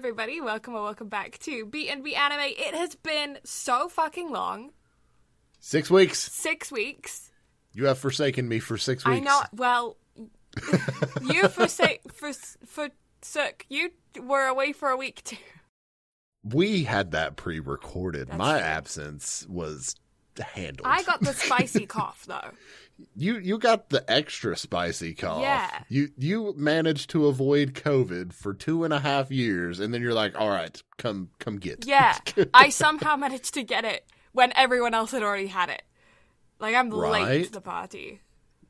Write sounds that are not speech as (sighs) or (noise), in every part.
everybody. Welcome or welcome back to B&B Anime. It has been so fucking long. Six weeks. Six weeks. You have forsaken me for six weeks. I know. Well, (laughs) you forsake for forsook. You were away for a week too. We had that pre-recorded. That's My true. absence was handled. I got the spicy (laughs) cough though. you. You got the extra spicy cough. Yeah. You you managed to avoid COVID for two and a half years, and then you're like, all right, come come get. Yeah, (laughs) I somehow managed to get it when everyone else had already had it. Like I'm late to the party.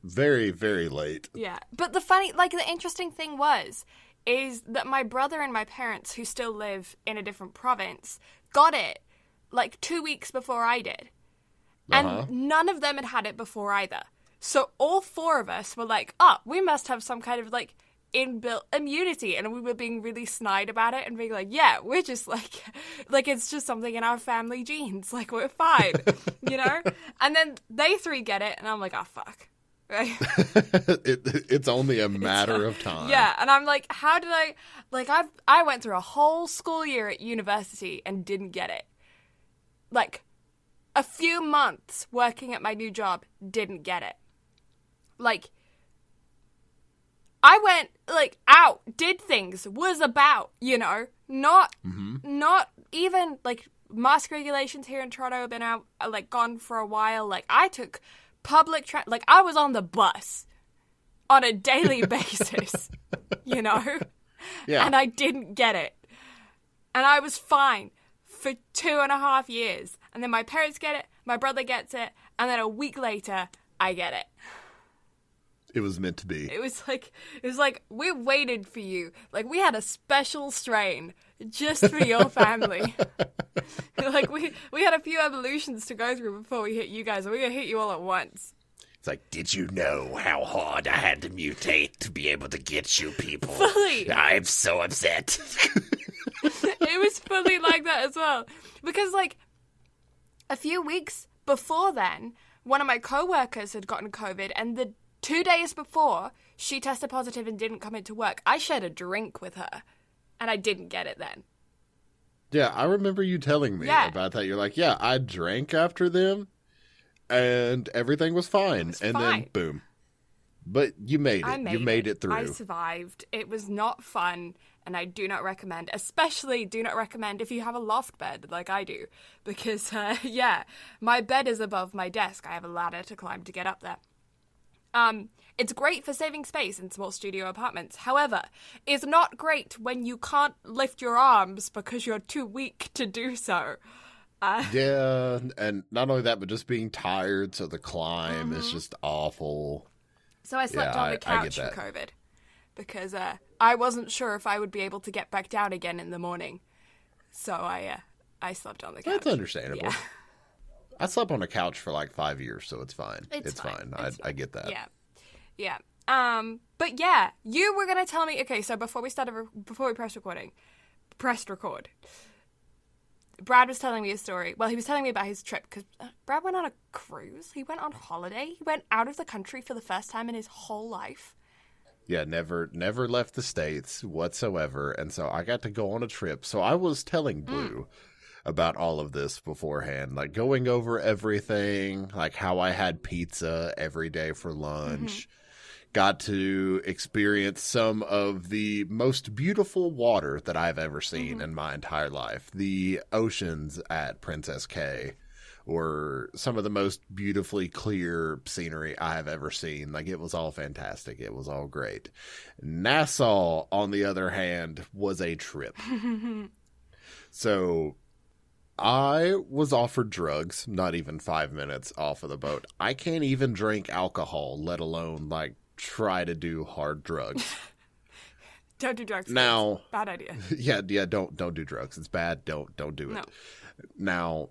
very very late. Yeah. But the funny, like, the interesting thing was, is that my brother and my parents, who still live in a different province, got it like two weeks before I did. Uh-huh. And none of them had had it before either. So all four of us were like, oh, we must have some kind of like inbuilt immunity. And we were being really snide about it and being like, yeah, we're just like, (laughs) like it's just something in our family genes. (laughs) Like we're fine, (laughs) you know? And then they three get it. And I'm like, oh, fuck. Right? it, it's only a matter of time. Yeah, and I'm like, how did I like I've I went through a whole school year at university and didn't get it. Like a few months working at my new job, didn't get it. Like I went like out, did things, was about, you know, not not even like mask regulations here in Toronto have been out uh, like gone for a while. Like I took public tra- like I was on the bus on a daily (laughs) basis, you know? Yeah. And I didn't get it. And I was fine for two and a half years. And then my parents get it, my brother gets it, and then a week later, I get it. it was meant to be. It was like it was like we waited for you. Like we had a special strain just for your family. (laughs) like we we had a few evolutions to go through before we hit you guys, and we're gonna hit you all at once. It's like, did you know how hard I had to mutate to be able to get you people? Fully. I'm so upset. (laughs) it was fully like that as well. Because like a few weeks before then, one of my coworkers had gotten COVID and the two days before she tested positive and didn't come into work, I shared a drink with her. And I didn't get it then. Yeah, I remember you telling me Yeah. about that. You're like, yeah, I drank after them, and everything was fine, was and fine. then boom. But you made it. Made you made it, through. I survived. It was not fun, and I do not recommend. Especially, do not recommend if you have a loft bed like I do, because uh, (laughs) yeah, my bed is above my desk. I have a ladder to climb to get up there. Um, it's great for saving space in small studio apartments. However, it's not great when you can't lift your arms because you're too weak to do so. Uh, (laughs) yeah, and not only that, but just being tired, so the climb is Mm-hmm. just awful. So I slept Yeah, on I- the I get couch for. COVID because uh, I wasn't sure if I would be able to get back down again in the morning. So I uh, I slept on the couch. That's understandable. Yeah. I slept on a couch for like five years, so it's fine. It's It's, fine. fine. It's I, I get that. Yeah, yeah. Um, but yeah, you were gonna tell me. Okay, so before we started, re- before we pressed recording, pressed record. Brad was telling me a story. Well, he was telling me about his trip because uh, Brad went on a cruise. He went on holiday. He went out of the country for the first time in his whole life. Yeah, never never left the states whatsoever, and so I got to go on a trip. So I was telling mm. Blue about all of this beforehand, like going over everything, like how I had pizza every day for mm-hmm. lunch. Got to experience some of the most beautiful water that I've ever seen mm-hmm. in my entire life. The oceans at Princess Cay were some of the most beautifully clear scenery I have ever seen. Like it was all fantastic. It was all great. Nassau, on the other hand, was a trip. (laughs) so I was offered drugs, not even five minutes off of the boat. I can't even drink alcohol, let alone like try to do hard drugs. (laughs) Don't do drugs. Now- bad idea. (laughs) yeah, yeah, don't don't do drugs. It's bad. Don't don't do it. No. Now,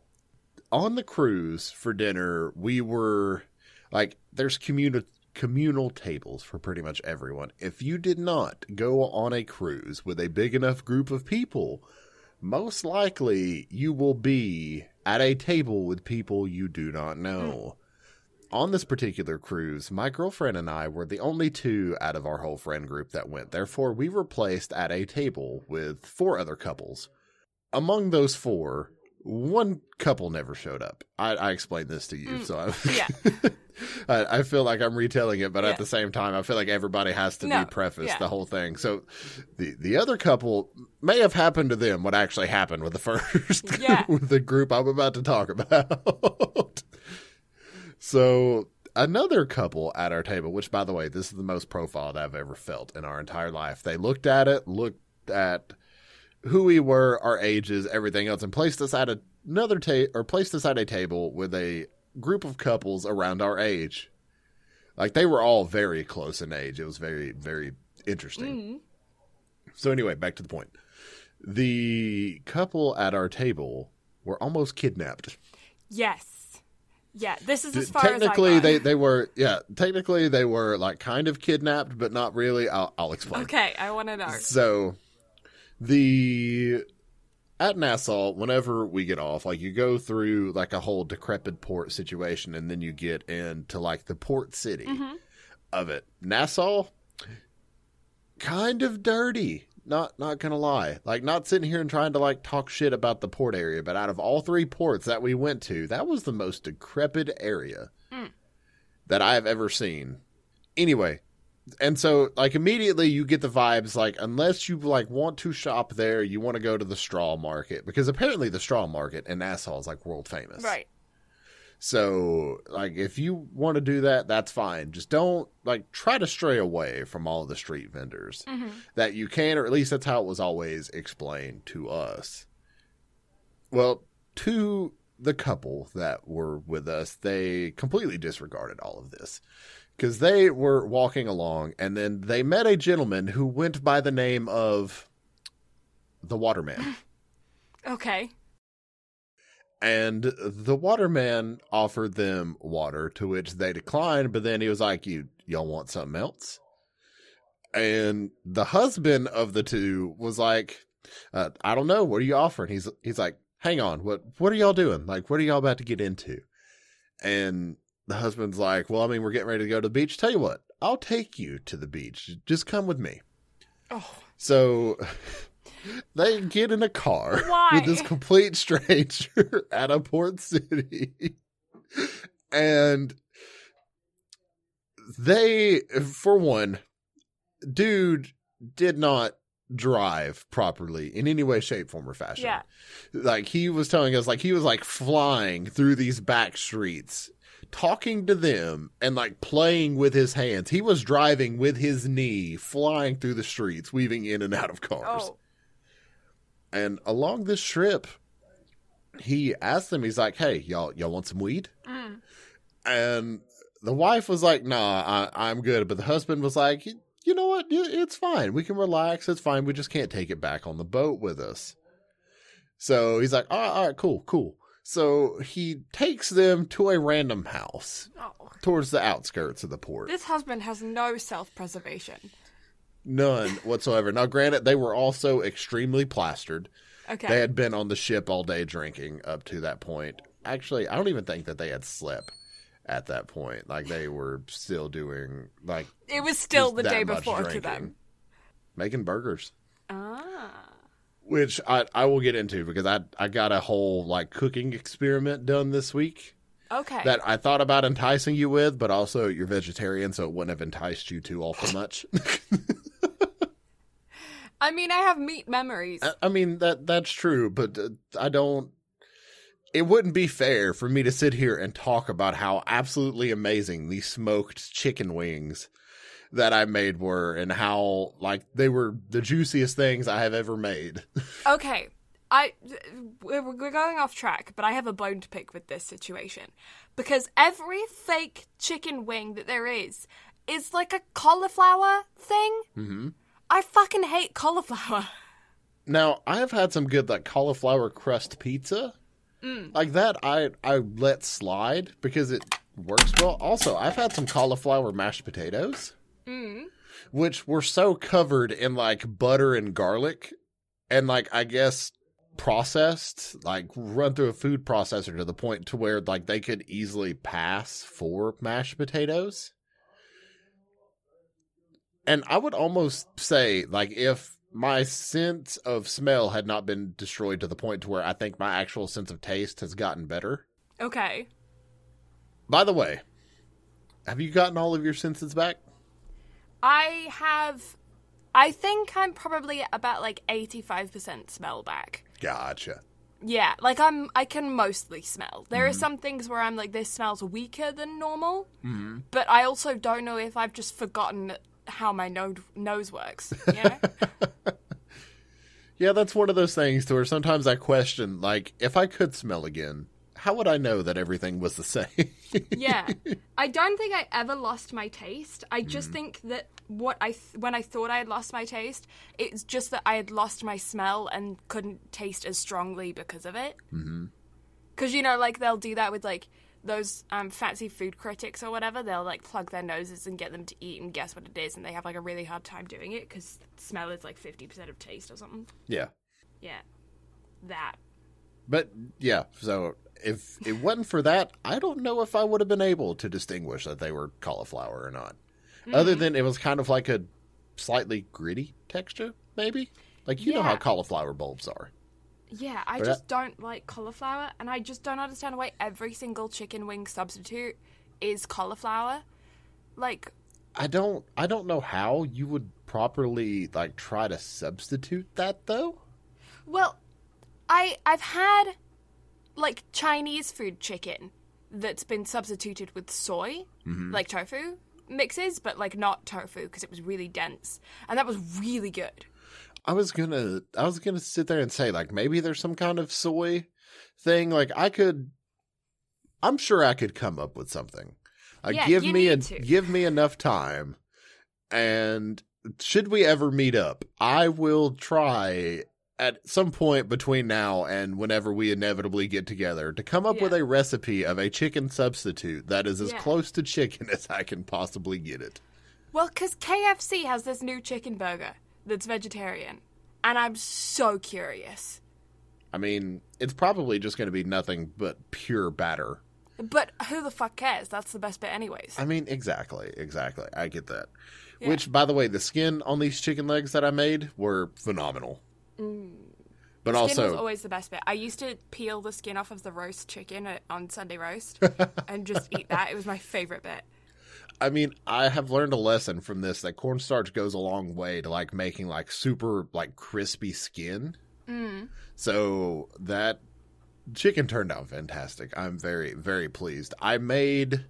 on the cruise for dinner, we were like there's communal communal tables for pretty much everyone. If you did not go on a cruise with a big enough group of people, most likely you will be at a table with people you do not know. Hmm. on this particular cruise, my girlfriend and I were the only two out of our whole friend group that went. Therefore, we were placed at a table with four other couples. Among those four, one couple never showed up. I, I explained this to you, Mm, so I, yeah. (laughs) I, I feel like I'm retelling it, but Yeah. at the same time, I feel like everybody has to No, be prefaced yeah. the whole thing. So, the the other couple may have happened to them what actually happened with the (laughs) first Yeah. with (laughs) the group I'm about to talk about. so another couple at our table, which by the way, this is the most profiled I've ever felt in our entire life. They looked at it, looked at who we were, our ages, everything else, and placed us at another ta- or placed us at a table with a group of couples around our age. Like they were all very close in age. It was very, very interesting. Mm. So anyway, back to the point. The couple at our table were almost kidnapped. Yes. Yeah, this is as far technically, as I they they were yeah. Technically, they were like kind of kidnapped, but not really. I'll I'll explain. Okay, I want to know. So, the at Nassau, whenever we get off, like you go through like a whole decrepit port situation, and then you get into like the port city Mhm. of it. Nassau, kind of dirty. Not not gonna lie, like not sitting here and trying to like talk shit about the port area, but out of all three ports that we went to, that was the most decrepit area Mm. that I have ever seen. Anyway, and so like immediately you get the vibes like unless you like want to shop there, you want to go to the straw market because apparently the straw market in Nassau is like world famous. Right. So, like, if you want to do that, that's fine. Just don't like try to stray away from all of the street vendors hmm that you can, or at least that's how it was always explained to us. Well, to the couple that were with us, they completely disregarded all of this because they were walking along and then they met a gentleman who went by the name of the Waterman. (laughs) Okay. And the waterman offered them water, to which they declined. But then he was like, "You y'all want something else?" And the husband of the two was like, uh, "I don't know. What are you offering?" He's he's like, "Hang on. What what are y'all doing? Like, what are y'all about to get into?" And the husband's like, "Well, I mean, we're getting ready to go to the beach. Tell you what, I'll take you to the beach. Just come with me." Oh, So (laughs) they get in a car Why? with this complete stranger (laughs) at a port city. And they, for one, dude did not drive properly in any way, shape, form, or fashion. yeah. Like he was telling us, like he was like flying through these back streets, talking to them and like playing with his hands. He was driving with his knee, flying through the streets, weaving in and out of cars. Oh, And along this trip, he asked them, he's like, Hey, y'all y'all want some weed? mm. And the wife was like, Nah, I, I'm good. But the husband was like, You know what? It's fine. We can relax. It's fine. We just can't take it back on the boat with us. So he's like, All right, all right cool, cool. So he takes them to a random house oh. towards the outskirts of the port. This husband has no self-preservation. None whatsoever. Now, granted, they were also extremely plastered. Okay. They had been on the ship all day drinking up to that point. Actually, I don't even think that they had slept at that point. Like they were still doing like it was still the day before to them. making burgers, Ah. Which I I will get into because I I got a whole like cooking experiment done this week Okay. that I thought about enticing you with, but also you're vegetarian, so it wouldn't have enticed you too awful much. (laughs) I mean, I have meat memories. I- I mean that that's true, but uh, I don't. It wouldn't be fair for me to sit here and talk about how absolutely amazing these smoked chicken wings that I made were, and how like they were the juiciest things I have ever made. (laughs) Okay. I we're we're going off track, but I have a bone to pick with this situation because every fake chicken wing that there is is like a cauliflower thing. hmm I fucking hate cauliflower. (laughs) Now I have had some good like cauliflower crust pizza, Mm. like that. I I let slide because it works well. Also, I've had some cauliflower mashed potatoes. Mm. which were so covered in like butter and garlic and like I guess processed, like run through a food processor to the point to where like they could easily pass for mashed potatoes. And I would almost say like if my sense of smell had not been destroyed to the point to where I think my actual sense of taste has gotten better. Okay. By the way, have you gotten all of your senses back? I have. I think I'm probably about like 85% smell back. Gotcha. Yeah, like I'm. I can mostly smell. There are some things where I'm like, this smells weaker than normal, Mm-hmm. but I also don't know if I've just forgotten how my no- nose works. You know? (laughs) Yeah, that's one of those things to where sometimes I question, like, if I could smell again, how would I know that everything was the (laughs) same? yeah, I don't think I ever lost my taste. I just think that what I th- when I thought I had lost my taste, it's just that I had lost my smell and couldn't taste as strongly because of it. Mm-hmm. Because you know, like they'll do that with like those um, fancy food critics or whatever. They'll like plug their noses and get them to eat and guess what it is, and they have like a really hard time doing it because smell is like fifty percent of taste or something. yeah. Yeah, that. But yeah, so if it wasn't for that, I don't know if I would have been able to distinguish that they were cauliflower or not. Other mm-hmm. than it was kind of like a slightly gritty texture, maybe? Like, you know how cauliflower bulbs are. Yeah, I But just don't like cauliflower, and I just don't understand why every single chicken wing substitute is cauliflower. Like, I don't I don't know how you would properly like try to substitute that though. well, I I've had like Chinese food chicken that's been substituted with soy, like tofu mixes, but like not tofu because it was really dense, and that was really good. I was gonna I was gonna sit there and say like maybe there's some kind of soy thing. Like I could I'm sure I could come up with something. Uh, Yeah, give you me a, to. give me enough time and should we ever meet up, I will try at some point between now and whenever we inevitably get together to come up Yeah. with a recipe of a chicken substitute that is as Yeah. close to chicken (laughs) as I can possibly get it. Well, because KFC has this new chicken burger that's vegetarian, and I'm so curious. I mean, it's probably just going to be nothing but pure batter. But who the fuck cares? That's the best bit, anyways. I mean, exactly, exactly. I get that. Yeah. Which, by the way, the skin on these chicken legs that I made were phenomenal. But Mm. Skin also, was always the best bit. I used to peel the skin off of the roast chicken at- on Sunday roast (laughs) and just eat that. It was my favorite bit. I mean, I have learned a lesson from this that cornstarch goes a long way to like making like super like crispy skin. Mm. So that chicken turned out fantastic. I'm very very pleased. I made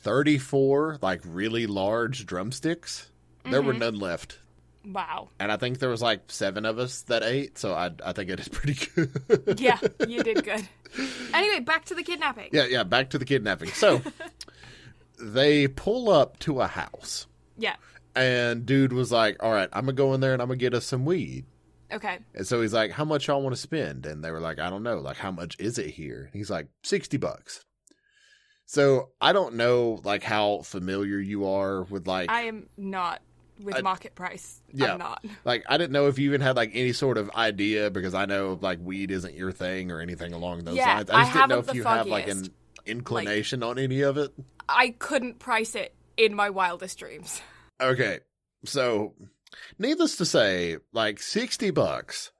34 like really large drumsticks. There Mm-hmm. were none left. Wow. And I think there was like 7 of us that ate, so I I think I did pretty good. (laughs) Yeah, you did good. Anyway, back to the kidnapping. yeah, yeah, back to the kidnapping. So (laughs) they pull up to a house. Yeah. And dude was like, "All right, I'm gonna go in there and I'm gonna get us some weed." Okay. And so he's like, "How much y'all want to spend?" And they were like, "I don't know. Like, how much is it here?" And he's like, 60 bucks." So I don't know, like, how familiar you are with like, I am not with I- market price. Yeah. I'm not. like I didn't know if you even had like any sort of idea because I know like weed isn't your thing or anything along those Yeah, lines. I I just didn't know if you have like an foggiest. inclination on any of it. I couldn't price it in my wildest dreams. Okay. So, needless to say, like 60 bucks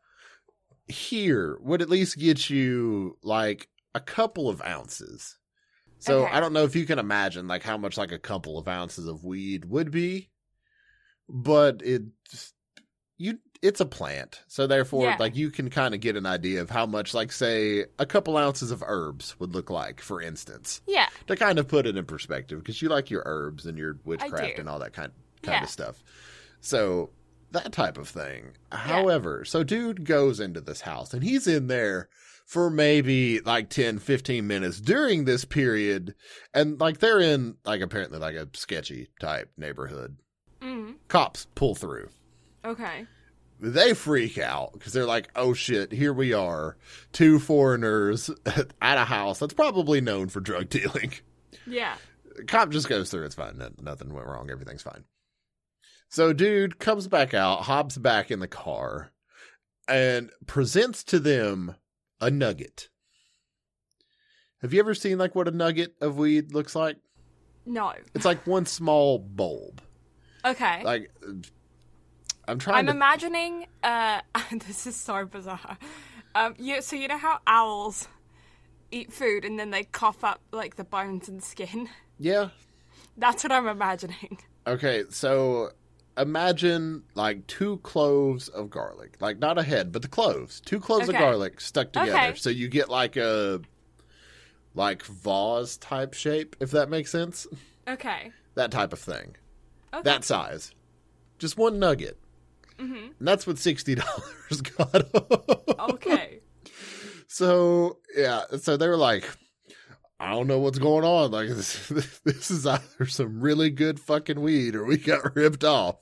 here would at least get you like a couple of ounces. So, Okay. I don't know if you can imagine like how much like a couple of ounces of weed would be, but it you it's a plant. So therefore Yeah. like you can kind of get an idea of how much like say a couple ounces of herbs would look like for instance Yeah. to kind of put it in perspective because you like your herbs and your witchcraft and all that kind kind Yeah. of stuff. So that type of thing. However, so dude goes into this house and he's in there for maybe like 10 15 minutes during this period and like they're in like apparently like a sketchy type neighborhood. Cops pull through. Okay. They freak out because they're like, "Oh shit, here we are, two foreigners (laughs) at a house that's probably known for drug dealing." Yeah. cop just goes through. It's fine. No- Nothing went wrong. Everything's fine. So, dude comes back out, hops back in the car, and presents to them a nugget. Have you ever seen like what a nugget of weed looks like? No. It's like one small bulb. Okay. Like I'm trying I'm to imagining. Uh, (laughs) this is so bizarre. Um, you, so you know how owls eat food and then they cough up like the bones and skin. Yeah. That's what I'm imagining. Okay, so imagine like two cloves of garlic. Like not a head, but the cloves. Two cloves Okay. of garlic stuck together. Okay. So you get like a like vase type shape, if that makes sense. Okay. That type of thing. Okay. That size. Just one nugget. Mhm. And that's what sixty (laughs) dollars got. Okay. (laughs) So yeah, so they were like, I don't know what's going on. Like (laughs) this, this is either some really good fucking weed or we got ripped off.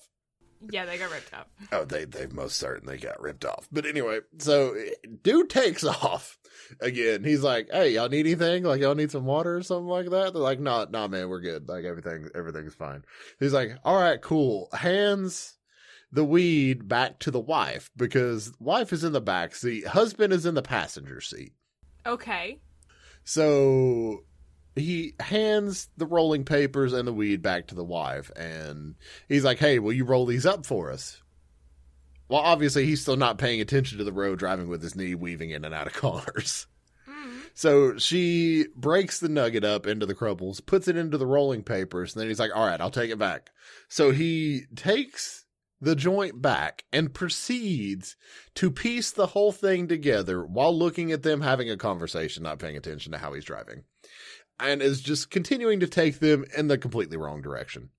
yeah, they got ripped off. Oh, they they most certainly got ripped off. But anyway, so dude takes off again. He's like, "Hey, y'all need anything? Like y'all need some water or something like that?" They're like, "No, nah, man, we're good. Like everything everything's fine." He's like, "All right, cool." Hands the weed back to the wife because wife is in the back seat, husband is in the passenger seat. Okay. So he hands the rolling papers and the weed back to the wife, and he's like, "Hey, will you roll these up for us?" Well, obviously, he's still not paying attention to the road, driving with his knee weaving in and out of (laughs) cars. So she breaks the nugget up into the crumbles, puts it into the rolling papers, and then he's like, "All right, I'll take it back." So he takes the joint back and proceeds to piece the whole thing together while looking at them having a conversation, not paying attention to how he's driving, and is just continuing to take them in the completely wrong direction.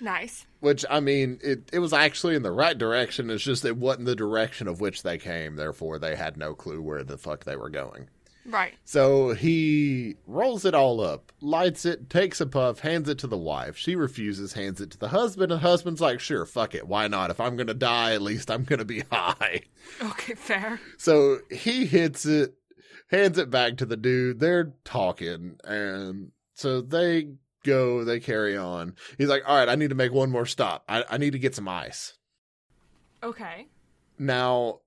Nice. Which I mean, it it was actually in the right direction. It's just it wasn't the direction of which they came. Therefore, they had no clue where the fuck they were going. Right. So he rolls it all up, lights it, takes a puff, hands it to the wife. She refuses, hands it to the husband, and the husband's like, "Sure, fuck it, why not? If I'm gonna die, at least I'm gonna be (laughs) high." Okay, fair. So he hits it, hands it back to the dude. They're talking, and so they go, they carry on. He's like, "All right, I need to make one more stop. I, I need to get some ice." Okay. Now,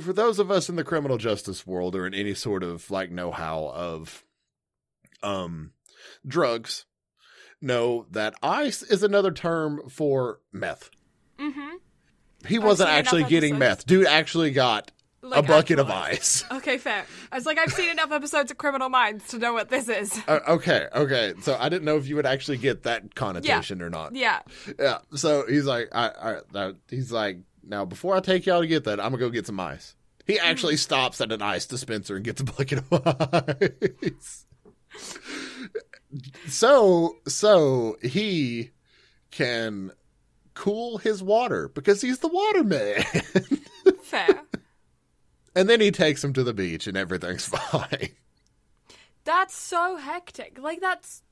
for those of us in the criminal justice world or in any sort of like know-how of um drugs, know that ice is another term for meth. Mm-hmm. He wasn't actually getting meth. Dude actually got a bucket of ice. (laughs) Okay, fair. I was like, I've seen enough episodes of Criminal Minds to know what this is. (laughs) Uh, okay, okay. So I didn't know if you would actually get that connotation or not. Yeah. Yeah. So he's like, I, I, I, he's like, now before I take y'all to get that, I'm gonna go get some ice. He actually stops at an ice dispenser and gets a bucket of ice. (laughs) so, so he can cool his water because he's the water man. Fair. And then he takes him to the beach and everything's (laughs) fine. That's so hectic. Like that's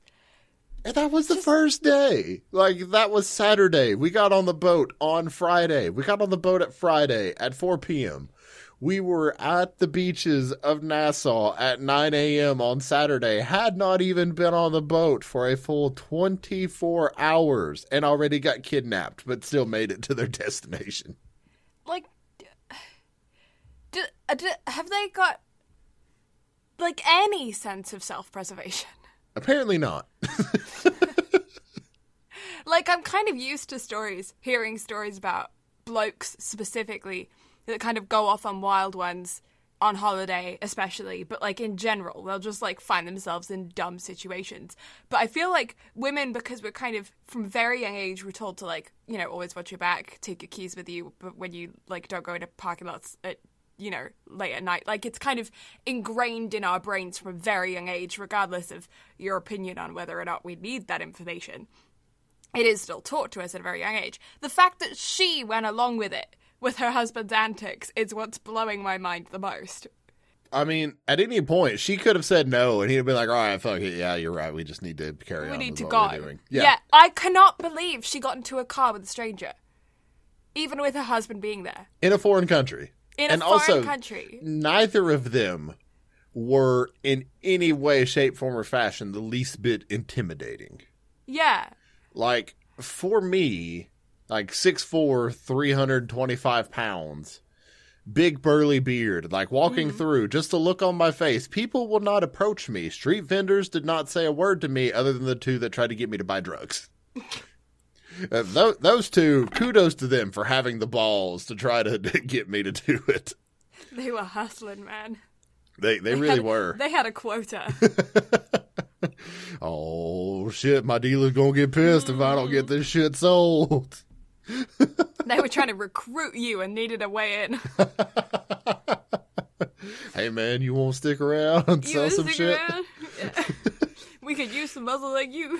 And that was the first day. Like that was Saturday. We got on the boat on Friday. We got on the boat at Friday at 4 p.m. We were at the beaches of Nassau at 9 a.m. on Saturday. Had not even been on the boat for a full 24 hours and already got kidnapped, but still made it to their (laughs) destination. like do, uh, do, have they got like any sense of self-preservation? Apparently not. (laughs) Like I'm kind of used to stories, hearing stories about blokes specifically that kind of go off on wild ones on holiday especially, but like in general, they'll just like find themselves in dumb situations. But I feel like women because we're kind of from very young age we're told to like, you know, always watch your back, take your keys with you, but when you like don't go into parking lots at you know, late at night. Like it's kind of ingrained in our brains from a very young age, regardless of your opinion on whether or not we need that information it is still taught to us at a very young age. The fact that she went along with it, with her husband's antics, is what's blowing my mind the most. I mean, at any point, she could have said no, and he'd have been like, "All right, fuck it, yeah, you're right. We just need to carry we on. We need to go. we're. Yeah. I cannot believe she got into a car with a stranger, even with her husband being there in a foreign country. In a and foreign also, country. neither of them were in any way, shape, form, or fashion the least bit intimidating. Yeah, Like for me, like 6'4", 325 pounds, big burly beard, like walking Mhm. through, just a look on my face. People will not approach me. Street vendors did not say a word to me other than the two that tried to get me to buy drugs. (laughs) Uh, tho- those two, kudos to them for having the balls to try to (laughs) get me to do it. They were hustling, man. They they really had, were. They had a quota. (laughs) oh shit, my dealer's gonna get pissed if I don't get this shit sold. (laughs) they were trying to recruit you and needed a way in. hey man, you won't stick around and You sell some stick shit? around? Yeah. we could use some muscle like you.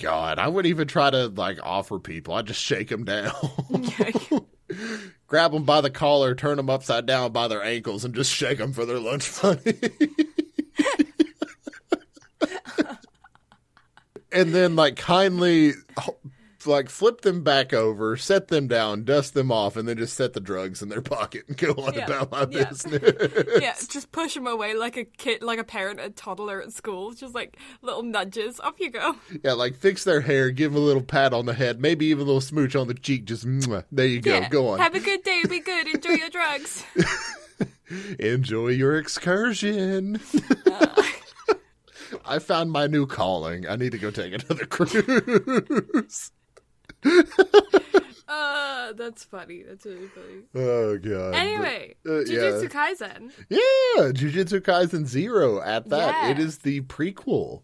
God, I wouldn't even try to like offer people. I'd just shake them down. (laughs) Grab them by the collar, turn them upside down by their ankles, and just shake them for their lunch money. (laughs) and then, like, kindly, like, flip them back over, set them down, dust them off, and then just set the drugs in their pocket and go on Yeah, about my yeah. business. yeah, just push them away like a kid, like a parent, a toddler at school. Just like little nudges. Off you go. Yeah, like fix their hair, give them a little pat on the head, maybe even a little smooch on the cheek. Just mwah. there you go. yeah. Go on. Have a good day. Be good. Enjoy your drugs. (laughs) Enjoy your excursion. Uh, (laughs) (laughs) I found my new calling. I need to go take another cruise. (laughs) uh, that's funny. That's really funny. oh god. Anyway, uh, Jujutsu yeah. Kaisen. Yeah, Jujutsu Kaisen Zero at that. Yeah. It is the prequel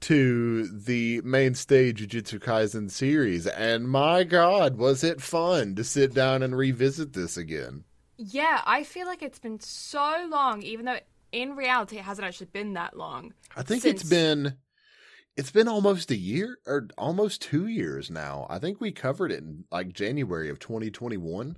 to the mainstay Jujutsu Kaisen series. And my god, was it fun to sit down and revisit this again. Yeah, I feel like it's been so long, even though in reality it hasn't actually been that long. I think it's been it's been almost a year or almost 2 years now. I think we covered it in like January of 2021.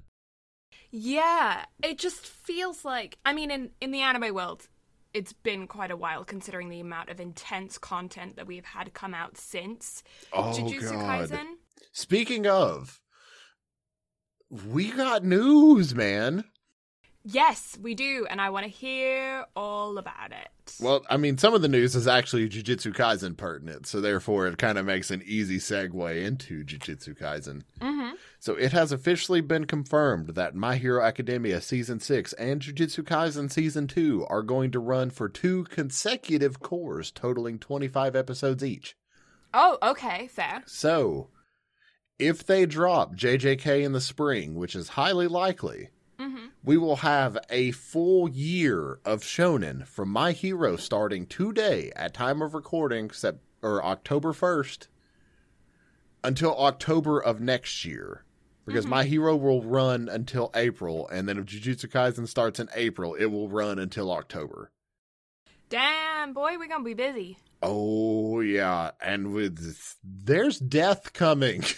Yeah, it just feels like I mean in in the anime world it's been quite a while considering the amount of intense content that we've had come out since Oh Jujutsu god. Kaisen. Speaking of we got news, man. Yes, we do, and I want to hear all about it. Well, I mean, some of the news is actually Jujutsu Kaisen pertinent, so therefore it kind of makes an easy segue into Jujutsu Kaisen. hmm So it has officially been confirmed that My Hero Academia Season 6 and Jujutsu Kaisen Season 2 are going to run for two consecutive cours, totaling 25 episodes each. Oh, okay, fair. So, if they drop JJK in the spring, which is highly likely, we will have a full year of shonen from My Hero starting today at time of recording, sep- or October 1st, until October of next year. Because Mhm. My Hero will run until April, and then if Jujutsu Kaisen starts in April, it will run until October. Damn, boy, we're gonna be busy. Oh, yeah. And with there's death coming. (laughs)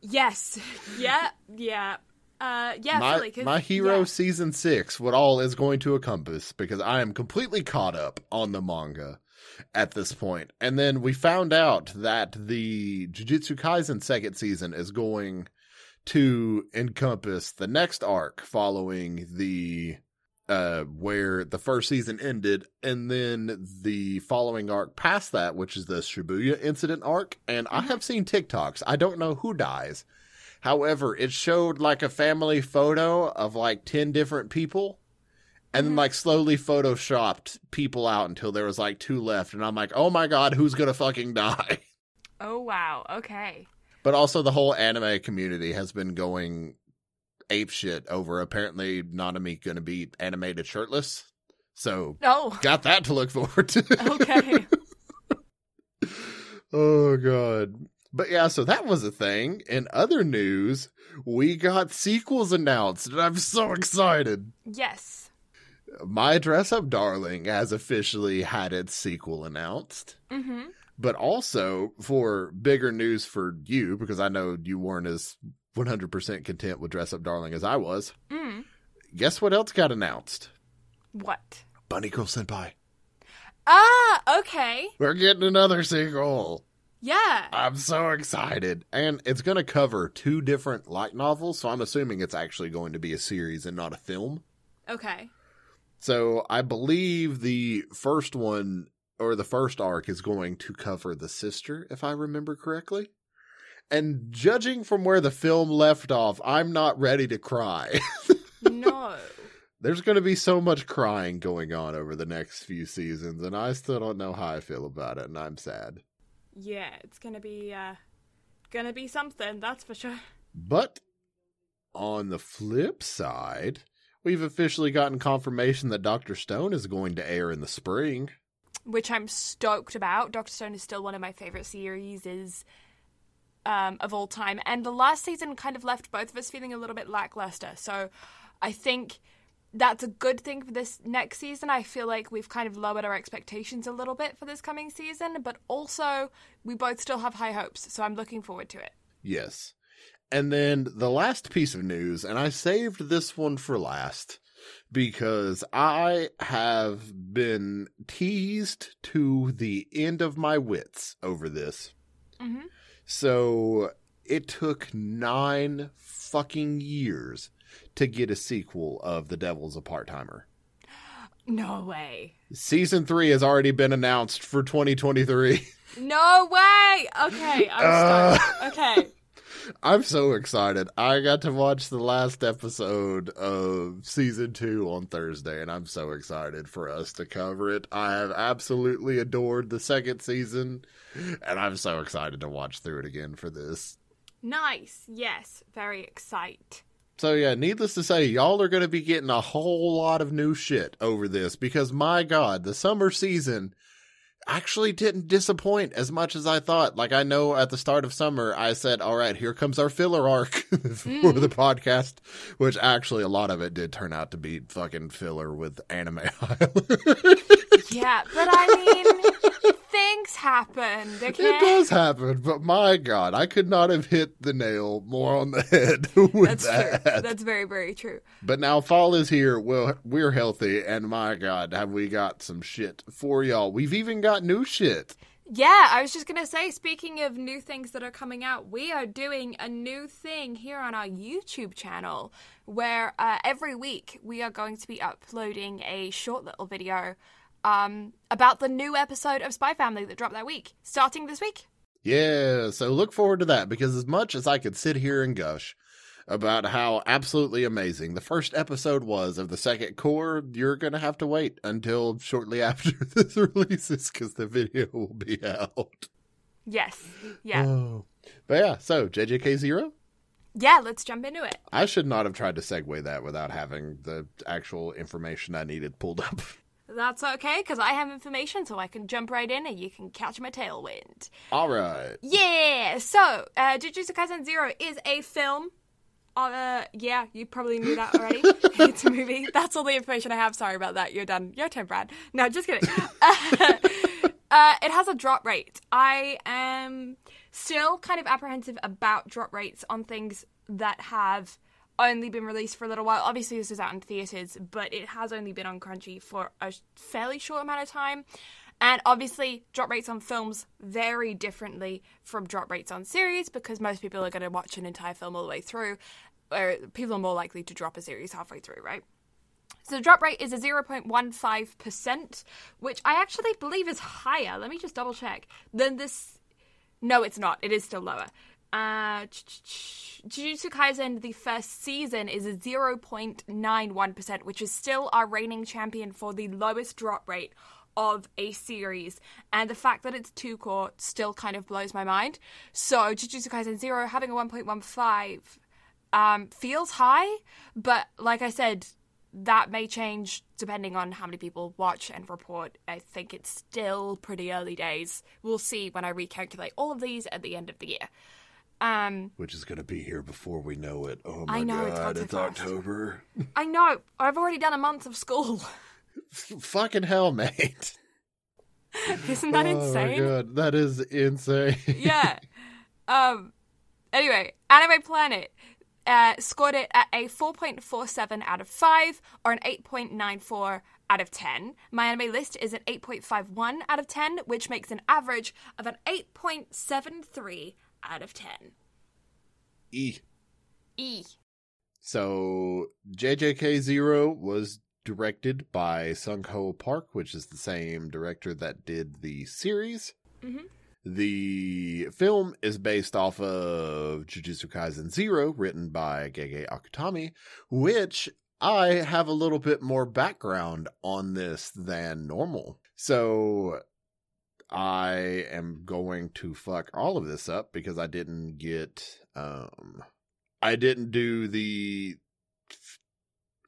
Yes. (laughs) Yeah. Yeah. Uh. Yeah. my, 'cause- my hero yeah. season six, what all is going to encompass, because I am completely caught up on the manga at this point. And then we found out that the Jujutsu Kaisen second season is going to encompass the next arc following the uh where the first season ended and then the following arc past that which is the Shibuya incident arc and I have seen TikToks I don't know who dies However, it showed like a family photo of like 10 different people and then Mhm. like slowly photoshopped people out until there was like two left. And I'm like, oh my God, who's going to fucking die? (laughs) Oh wow. Okay. But also, the whole anime community has been going ape shit over apparently Nanami going to be animated shirtless. So, Oh. got that to look forward to. Okay. (laughs) oh god. But yeah, so that was a thing. In other news, we got sequels announced, and I'm so excited. yes. My Dress Up Darling has officially had its sequel announced. Mm-hmm. But also for bigger news for you, because I know you weren't as 100% content with Dress Up Darling as I was. Mm. Guess what else got announced? What? Bunny Girl Senpai. Ah. Okay. We're getting another sequel. Yeah. I'm so excited. And it's going to cover two different light novels, so I'm assuming it's actually going to be a series and not a film. Okay. So I believe the first one or the first arc is going to cover the sister, if I remember correctly. And judging from where the film left off, I'm not ready to cry. (laughs) no. There's going to be so much crying going on over the next few seasons, and I still don't know how I feel about it, and I'm sad. Yeah, it's gonna be uh gonna be something, that's for sure. But on the flip side, we've officially gotten confirmation that Doctor Stone is going to air in the spring. Which I'm stoked about. Doctor Stone is still one of my favorite series is um, of all time. And the last season kind of left both of us feeling a little bit lackluster. So I think that's a good thing for this next season. I feel like we've kind of lowered our expectations a little bit for this coming season, but also we both still have high hopes. So I'm looking forward to it. Yes. And then the last piece of news, and I saved this one for last because I have been teased to the end of my wits over this. Mm-hmm. So it took nine fucking years to get a sequel of The Devil's a Part Timer. No way. Season three has already been announced for 2023. (laughs) No way. Okay, I'm Uh. Okay. (laughs) I'm so excited. I got to watch the last episode of season two on Thursday, and I'm so excited for us to cover it. I have absolutely adored the second season, and I'm so excited to watch through it again for this. Nice. Yes. Very excite. So, yeah, needless to say, y'all are going to be getting a whole lot of new shit over this because, my God, the summer season actually didn't disappoint as much as I thought. Like, I know at the start of summer, I said, all right, here comes our filler arc (laughs) for the mm. podcast, which actually a lot of it did turn out to be fucking filler with Anime Island. (laughs) Yeah, but I mean, (laughs) things happen. They It does happen, but my God, I could not have hit the nail more on the head with That's that. true. That's very, very true. But now fall is here. Well, we're healthy, and my God, have we got some shit for y'all? We've even got new shit. Yeah, I was just gonna say, speaking of new things that are coming out, we are doing a new thing here on our YouTube channel where uh, every week we are going to be uploading a short little video um, about the new episode of Spy Family that dropped that week, starting this week. Yeah, so look forward to that because as much as I could sit here and gush about how absolutely amazing the first episode was of the second cour, you're going to have to wait until shortly (laughs) after this releases because the video will be out. Yes. Yeah. Oh. But yeah, so JJK0? Yeah, let's jump into it. I should not have tried to segue that without having the actual information I needed pulled up. That's okay, because I have information so I can jump right in and you can catch my tailwind. All right. Yeah, so uh, Jujutsu Kaisen Zero is a film. Uh, yeah, you probably knew that already. (laughs) (laughs) it's a movie. That's all the information I have. Sorry about that. You're done. Your turn, Brad. No, just kidding. (laughs) uh, it has a drop rate. I am still kind of apprehensive about drop rates on things that have only been released for a little while. Obviously, this is out in theaters, but it has only been on Crunchy for a fairly short amount of time. And obviously, drop rates on films vary differently from drop rates on series because most people are going to watch an entire film all the way through, or people are more likely to drop a series halfway through, right? So the drop rate is a 0.15%, which I actually believe is higher. Let me just double check. Than this. No, it's not. It is still lower. Uh, Jujutsu Kaisen, the first season, is a 0.91%, which is still our reigning champion for the lowest drop rate of a series. And the fact that it's two cour still kind of blows my mind. So Jujutsu Kaisen 0 having a 1.15 um, feels high, but like I said, that may change depending on how many people watch and report. I think it's still pretty early days. We'll see when I recalculate all of these at the end of the year. Um, Which is going to be here before we know it. Oh my I know, it's god, so it's. October. I know I've already done a month of school. (laughs) Fucking hell, mate. (laughs) Isn't that oh insane? my god, that is insane. yeah. (laughs) Um. Anyway, Anime Planet uh, scored it at a 4.47 out of 5 or an 8.94 out of 10. My anime list is an 8.51 out of 10, which makes an average of an 8.73 out of 10. E. E. So JJK Zero was directed by Sunghoo Park, which is the same director that did the series. Mhm. The film is based off of Jujutsu Kaisen Zero, written by Gege Akutami, which I have a little bit more background on this than normal. So I am going to fuck all of this up because I didn't get um I didn't do the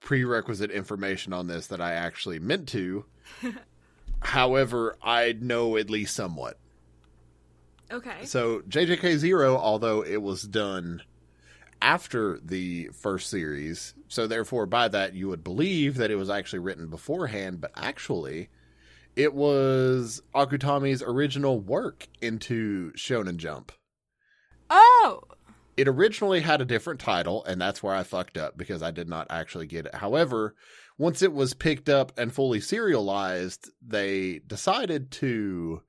prerequisite information on this that I actually meant to. (laughs) However, I know at least somewhat. Okay. So JJK Zero, although it was done after the first series, so therefore by that you would believe that it was actually written beforehand, but actually it was Akutami's original work into Shonen Jump. Oh, It originally had a different title, and that's where I fucked up because I did not actually get it. However, once it was picked up and fully serialized, they decided to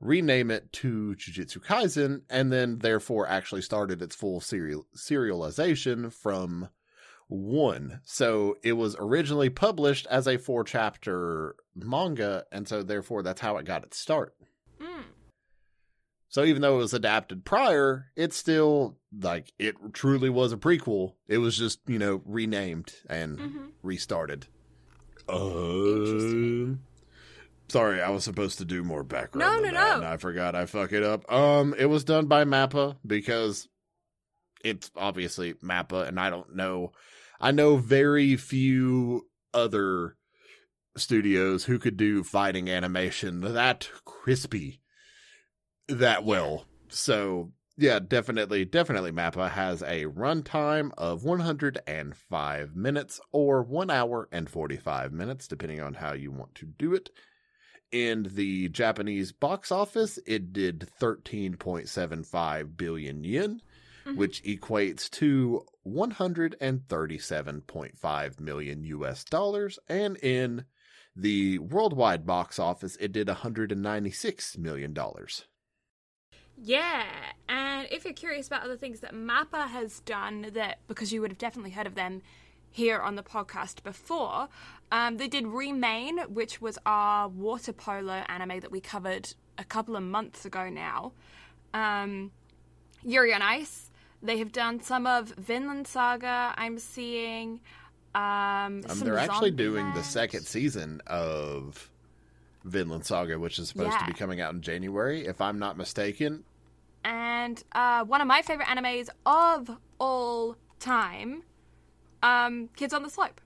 rename it to Jujutsu Kaisen and then therefore actually started its full serial serialization from one. So it was originally published as a four chapter manga, and so therefore that's how it got its start. mm. So even though it was adapted prior, it's still like it truly was a prequel. It was just, you know, renamed and hmm restarted. Interesting. Sorry, I was supposed to do more background. No, no, no. And I forgot I fuck it up. Um, it was done by Mappa because it's obviously Mappa, and I don't know. I know very few other studios who could do fighting animation that crispy that well. So yeah, definitely, definitely Mappa has a runtime of 105 minutes or 1 hour and 45 minutes, depending on how you want to do it. In the Japanese box office, it did 13.75 billion yen, Mhm. which equates to 137.5 million US dollars. And in the worldwide box office, it did 196 million dollars. Yeah, and if you're curious about other things that Mappa has done, that because you would have definitely heard of them here on the podcast before, um, they did Remain, which was our water polo anime that we covered a couple of months ago now. Um, Yuri on Ice. They have done some of Vinland Saga. I'm seeing. Um, Um, they're actually doing the second season of Vinland Saga, which is supposed to be coming out in January, if I'm not mistaken. and uh, one of my favorite animes of all time, um, Kids on the Slope.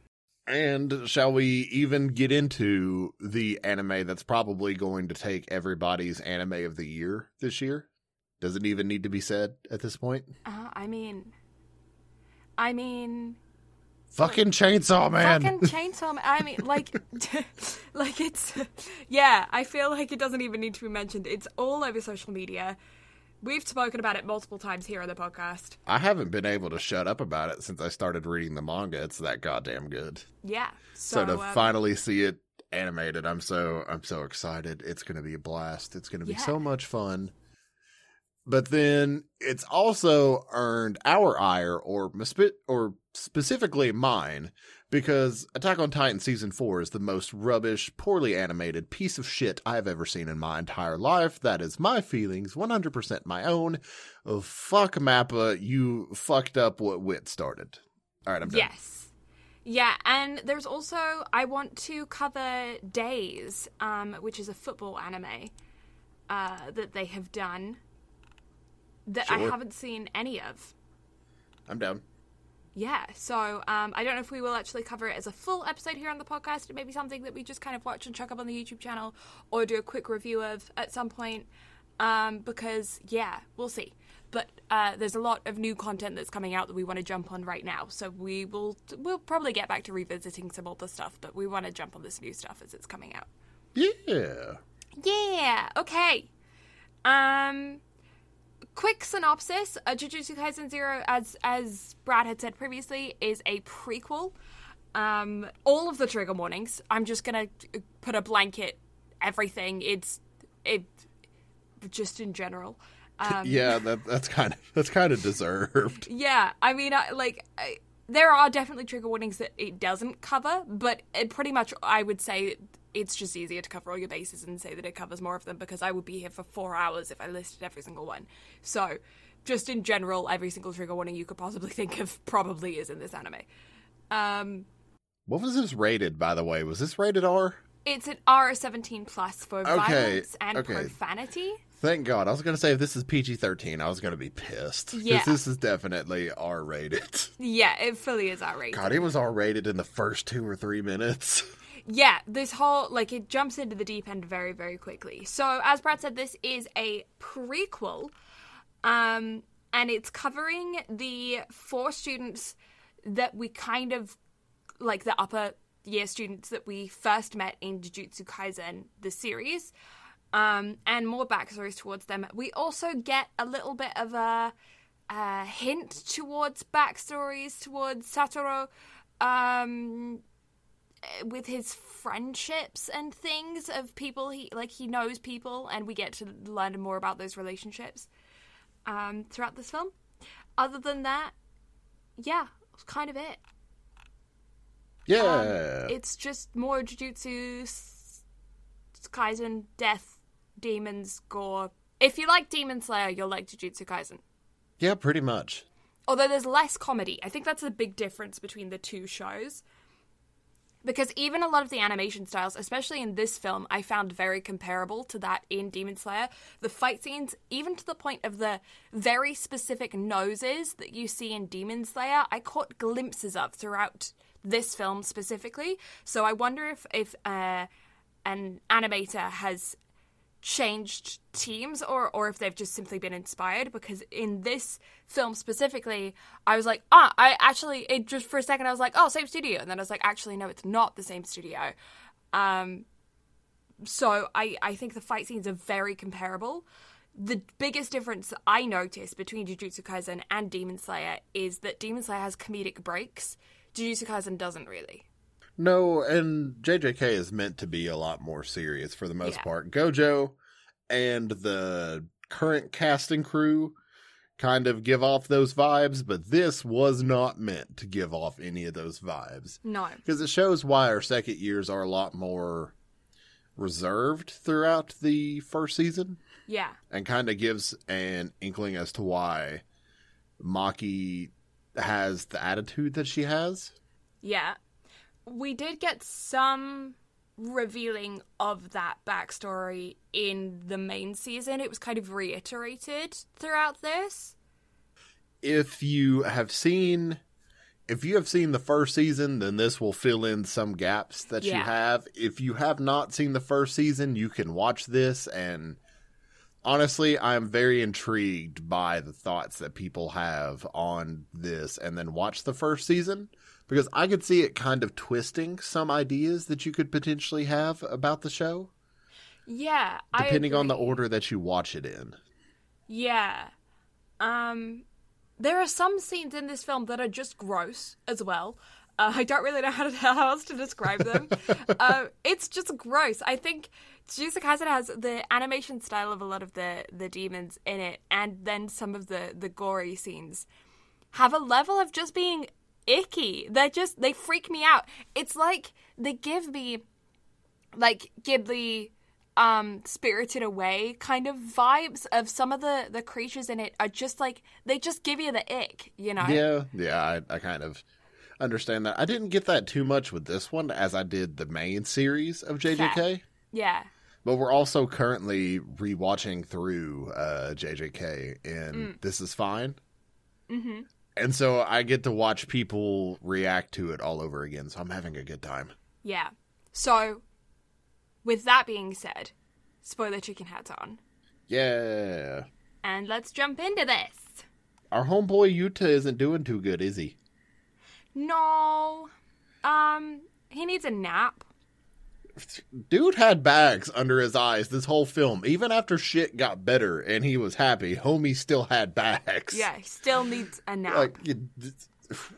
And shall we even get into the anime that's probably going to take everybody's anime of the year this year? Does it even need to be said at this point? Uh, I mean, I mean, Fucking Chainsaw Man! fucking Chainsaw. Man. I mean, like, (laughs) like it's, yeah. I feel like it doesn't even need to be mentioned. It's all over social media. We've spoken about it multiple times here on the podcast. I haven't been able to shut up about it since I started reading the manga. It's that goddamn good. Yeah. So, So, to um, finally see it animated, I'm so I'm so excited. It's going to be a blast. It's going to be Yeah. so much fun. But then it's also earned our ire, or or specifically mine, because Attack on Titan season four is the most rubbish, poorly animated piece of shit I have ever seen in my entire life. That is my feelings, 100% my own. Oh, fuck Mappa, you fucked up what Wit started. All right, I'm done. Yes. Yeah, and there's also I want to cover Days, um, which is a football anime uh, that they have done that I haven't seen any of. I'm down. Yeah, so um, I don't know if we will actually cover it as a full episode here on the podcast. It may be something that we just kind of watch and chuck up on the YouTube channel, or do a quick review of at some point. Um, because yeah, we'll see. But uh, there's a lot of new content that's coming out that we want to jump on right now. So we will we'll probably get back to revisiting some older stuff, but we want to jump on this new stuff as it's coming out. Yeah. Yeah. Okay. Um. Quick synopsis: uh, Jujutsu Kaisen Zero, as as Brad had said previously, is a prequel. Um, all of the trigger warnings. I'm just gonna put a blanket. Everything. It's it. Just in general. Um, yeah, that that's kind of that's kind of deserved. (laughs) yeah, I mean, I, like, I, there are definitely trigger warnings that it doesn't cover, but it pretty much, I would say it's just easier to cover all your bases and say that it covers more of them because I would be here for four hours if I listed every single one. So, just in general, every single trigger warning you could possibly (laughs) think of probably is in this anime. Um, What was this rated, by the way? Was this rated R? It's an R seventeen plus for Okay, violence and okay. profanity. Thank God. I was going to say if this is PG 13, I was going to be pissed. Yeah. this is definitely R rated. (laughs) Yeah, it fully is R rated. God, it was R rated in the first two or three minutes. (laughs) Yeah, this whole like it jumps into the deep end very very quickly. So as Brad said, this is a prequel, um, and it's covering the four students that we kind of like the upper year students that we first met in Jujutsu Kaisen the series. Um, and more backstories towards them. We also get a little bit of a, a hint towards backstories towards Satoru. Um, with his friendships and things of people he like he knows people and we get to learn more about those relationships um throughout this film other than that yeah kind of it Yeah. it's just more jujutsu s- kaisen death demons gore if you like demon slayer you'll like jujutsu kaisen yeah, pretty much. although there's less comedy. I think that's the big difference between the two shows. Because even a lot of the animation styles, especially in this film, I found very comparable to that in Demon Slayer. The fight scenes, even to the point of the very specific noses that you see in Demon Slayer, I caught glimpses of throughout this film specifically. So I wonder if if uh, an animator has changed teams or or if they've just simply been inspired? Because in this film specifically I was like ah I actually it just for a second I was like oh same studio. And then I was like actually no it's not the same studio. Um so I I think the fight scenes are very comparable. The biggest difference I noticed between Jujutsu Kaisen and Demon Slayer is that Demon Slayer has comedic breaks. Jujutsu Kaisen doesn't really No, and JJK is meant to be a lot more serious for the most Yeah. part. Gojo and the current casting crew kind of give off those vibes, but this was not meant to give off any of those vibes. no Because it shows why our second years are a lot more reserved throughout the first season yeah and kind of gives an inkling as to why Maki has the attitude that she has. Yeah. We did get some revealing of that backstory in the main season. It was kind of reiterated throughout this. if you have seen if you have seen the first season then this will fill in some gaps that you have. If you have not seen the first season you can watch this. And honestly i'm very intrigued by the thoughts that people have on this. And then watch the first season because i could see it kind of twisting some ideas that you could potentially have about the show Yeah, depending on the order that you watch it in Yeah. Um there are some scenes in this film that are just gross as well. Uh, I don't really know how, to, (laughs) how else to describe them. (laughs) uh, it's just gross. I think Jujutsu Kaisen has the animation style of a lot of the, the demons in it, and then some of the, the gory scenes have a level of just being icky. They're just, they freak me out. It's like they give me like Ghibli um spirited away kind of vibes of some of the the creatures in it are just like they just give you the ick you know Yeah, yeah, I, I kind of understand that. I didn't get that too much with this one as I did the main series of JJK. yeah But we're also currently rewatching through uh, JJK, and this is fine. mm-hmm And so I get to watch people react to it all over again. So I'm having a good time. yeah so with that being said spoiler chicken hats on Yeah. and let's jump into this Our homeboy Yuta isn't doing too good, is he? no um he needs a nap Dude had bags under his eyes this whole film. Even after shit got better and he was happy, homie still had bags. yeah he still needs a nap Like,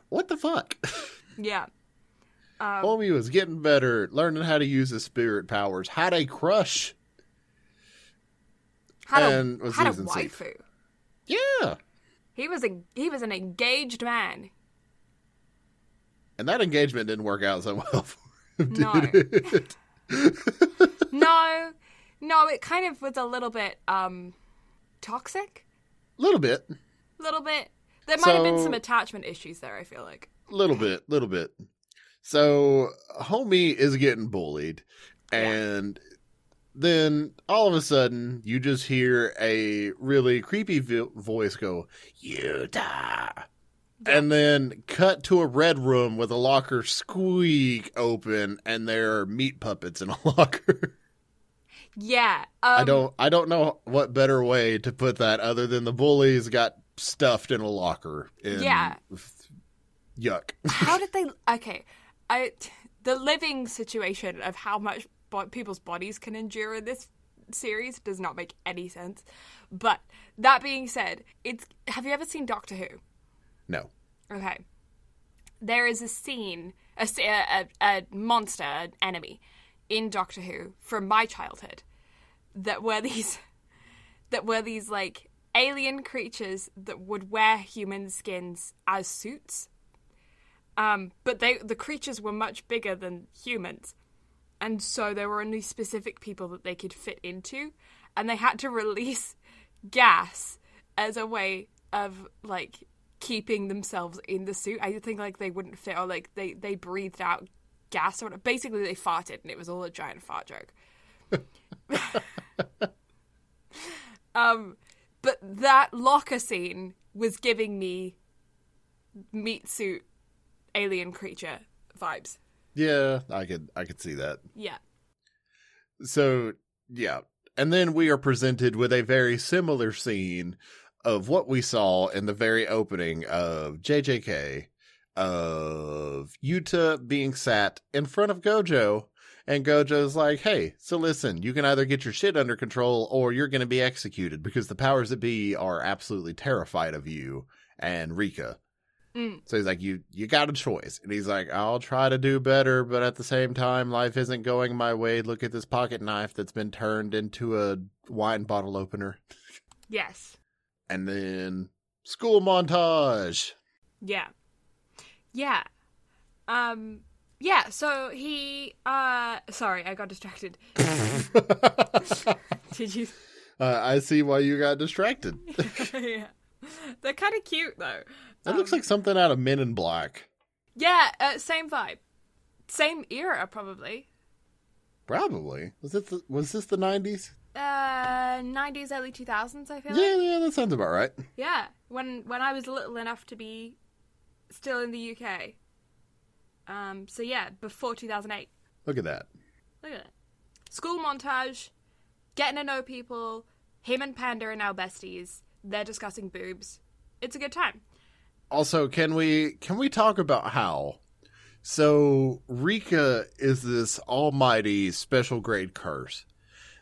what the fuck? yeah (laughs) um, Homie was getting better, learning how to use his spirit powers, had a crush. had and a was had a waifu Yeah. he was a he was an engaged man And that engagement didn't work out so well (laughs) for him, did No. (laughs) (laughs) no no it kind of was a little bit um toxic A little bit. a little bit there might have been some attachment issues there i feel like A Little bit. Little bit. So, homie is getting bullied, and then all of a sudden, you just hear a really creepy vo- voice go, Yuta. And then cut to a red room with a locker squeak open, and there are meat puppets in a (laughs) locker. Yeah. Um, I don't, I don't know what better way to put that other than the bullies got stuffed in a locker. In, Yeah. Yuck. How did (laughs) they? Okay, I the living situation of how much bo- people's bodies can endure in this series does not make any sense. But that being said, it's have you ever seen Doctor Who? No. Okay. There is a scene, a a monster, an enemy in Doctor Who from my childhood that were these (laughs) that were these like alien creatures that would wear human skins as suits. Um, but they the creatures were much bigger than humans. And so there were only specific people that they could fit into and they had to (laughs) release gas as a way of like keeping themselves in the suit. I think like they wouldn't fit or like they they breathed out gas or basically they farted and it was all a giant fart joke. (laughs) um but that locker scene was giving me meat suit alien creature vibes. Yeah, I could, I could see that. Yeah. So, yeah. And then we are presented with a very similar scene of what we saw in the very opening of JJK of Yuta being sat in front of Gojo. And Gojo's like, hey, so listen, you can either get your shit under control or you're going to be executed because the powers that be are absolutely terrified of you and Rika. Mm. So he's like, you you got a choice, and he's like, I'll try to do better, but at the same time, life isn't going my way. Look at this pocket knife that's been turned into a wine bottle opener, Yes. And then school montage. Yeah. Yeah. Um yeah, so he uh sorry, I got distracted. (laughs) Did you Uh, I see why you got distracted. (laughs) Yeah. They're kind of cute though. That looks like something out of Men in Black. Yeah, uh, same vibe. Same era probably. Probably was it? The, was this the nineties? Uh 90s early 2000s I feel Yeah, like. yeah, that sounds about right. Yeah, when when I was little enough to be still in the UK. Um so yeah, before 2008. Look at that. Look at it. School montage, getting to know people. Him and Panda are now besties. They're discussing boobs. It's a good time. Also, can we can we talk about how so Rika is this almighty special grade curse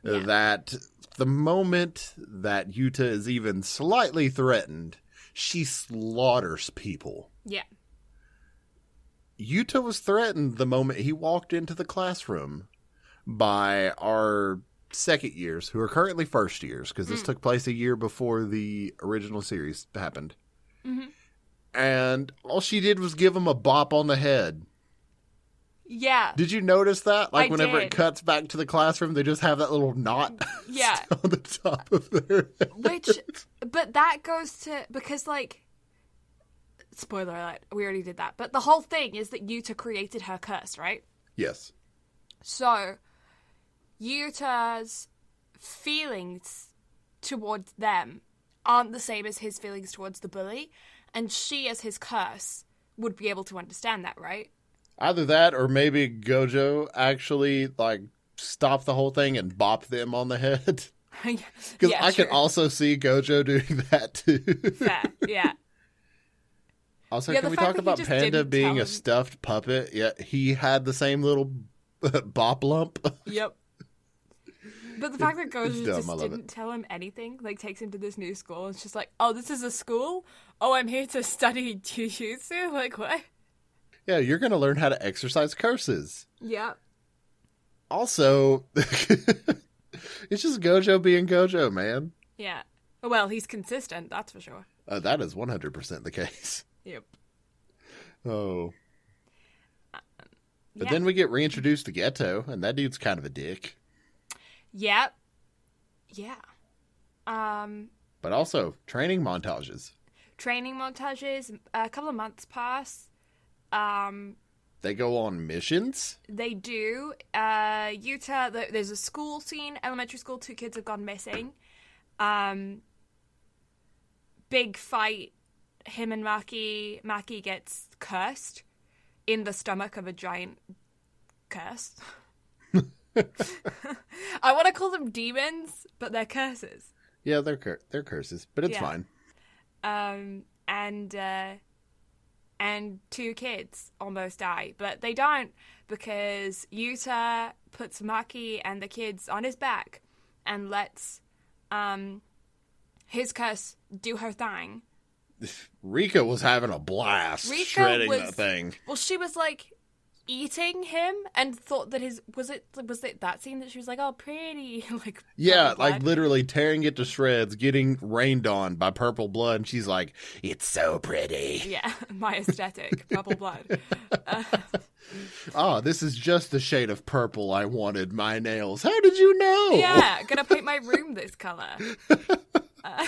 Yeah. that the moment that Yuta is even slightly threatened, she slaughters people. Yeah. Yuta was threatened the moment he walked into the classroom by our second years, who are currently first years, because this took place a year before the original series happened. Mhm. And all she did was give him a bop on the head. Yeah. Did you notice that? Like I whenever did. it cuts back to the classroom, they just have that little knot (laughs) Yeah. on the top of their head. Which, but that goes to because like, spoiler alert, we already did that. But the whole thing is that Yuta created her curse, right? yes. So, Yuta's feelings towards them aren't the same as his feelings towards the bully, and she, as his curse, would be able to understand that, right? Either that or maybe Gojo actually like stop the whole thing and bop them on the head. Because (laughs) (laughs) yeah, I can also see Gojo doing (laughs) that too. Fair, yeah. also, Yeah, can we talk about Panda being a stuffed puppet? Yet he had the same little bop lump. Yep. But the fact that Gojo dumb, just didn't it. tell him anything, like takes him to this new school, and it's just like, oh, this is a school? Oh, I'm here to study jujutsu? Like, what? Yeah, you're gonna learn how to exorcise curses. Yeah. Also, (laughs) it's just Gojo being Gojo, man. Yeah. Well, he's consistent, that's for sure. Uh, that is 100% the case. (laughs) Yep. Oh. But yeah. then we get reintroduced to Geto, and that dude's kind of a dick. Yep. Yeah. Um, But also, training montages. training montages, a couple of months pass. Um, They go on missions? They do. Uh, Yuta, th- there's a school scene, elementary school, two kids have gone missing. Um, big fight. Him and Maki, Maki gets cursed in the stomach of a giant curse. (laughs) I want to call them demons, but they're curses. Yeah, they're cur- they're curses, but it's Yeah. fine. um, and uh, and two kids almost die, but they don't because Yuta puts Maki and the kids on his back and lets um, his curse do her thing. (laughs) Rika was having a blast Rika shredding was- that thing. Well, she was like eating him and thought that his was it was it that scene that she was like oh pretty (laughs) like Yeah, like blood? literally tearing it to shreds, getting rained on by purple blood, and she's like, "It's so pretty." yeah (laughs) my aesthetic purple blood Oh, (laughs) this is just the shade of purple I wanted. My nails. How did you know? yeah gonna paint my room this color uh,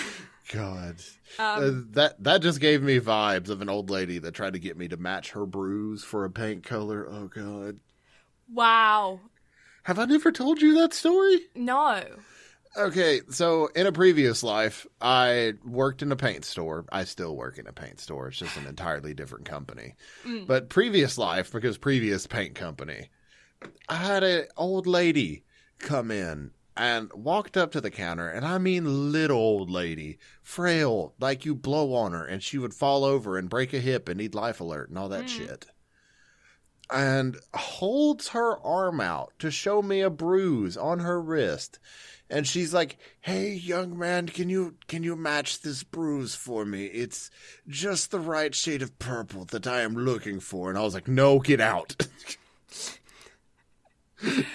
God, Um, Uh, that that just gave me vibes of an old lady that tried to get me to match her bruise for a paint color. Oh God, wow have I never told you that story? no Okay, so in a previous life, I worked in a paint store. I still work in a paint store. It's just an entirely different company. But previous life, because previous paint company, I had an old lady come in and walked up to the counter, and I mean little old lady, frail, like you blow on her, and she would fall over and break a hip and need life alert and all that mm. shit. And holds her arm out to show me a bruise on her wrist and she's like, "Hey, young man, can you can you match this bruise for me? It's just the right shade of purple that I am looking for." And I was like, "No, get out." (laughs) (laughs)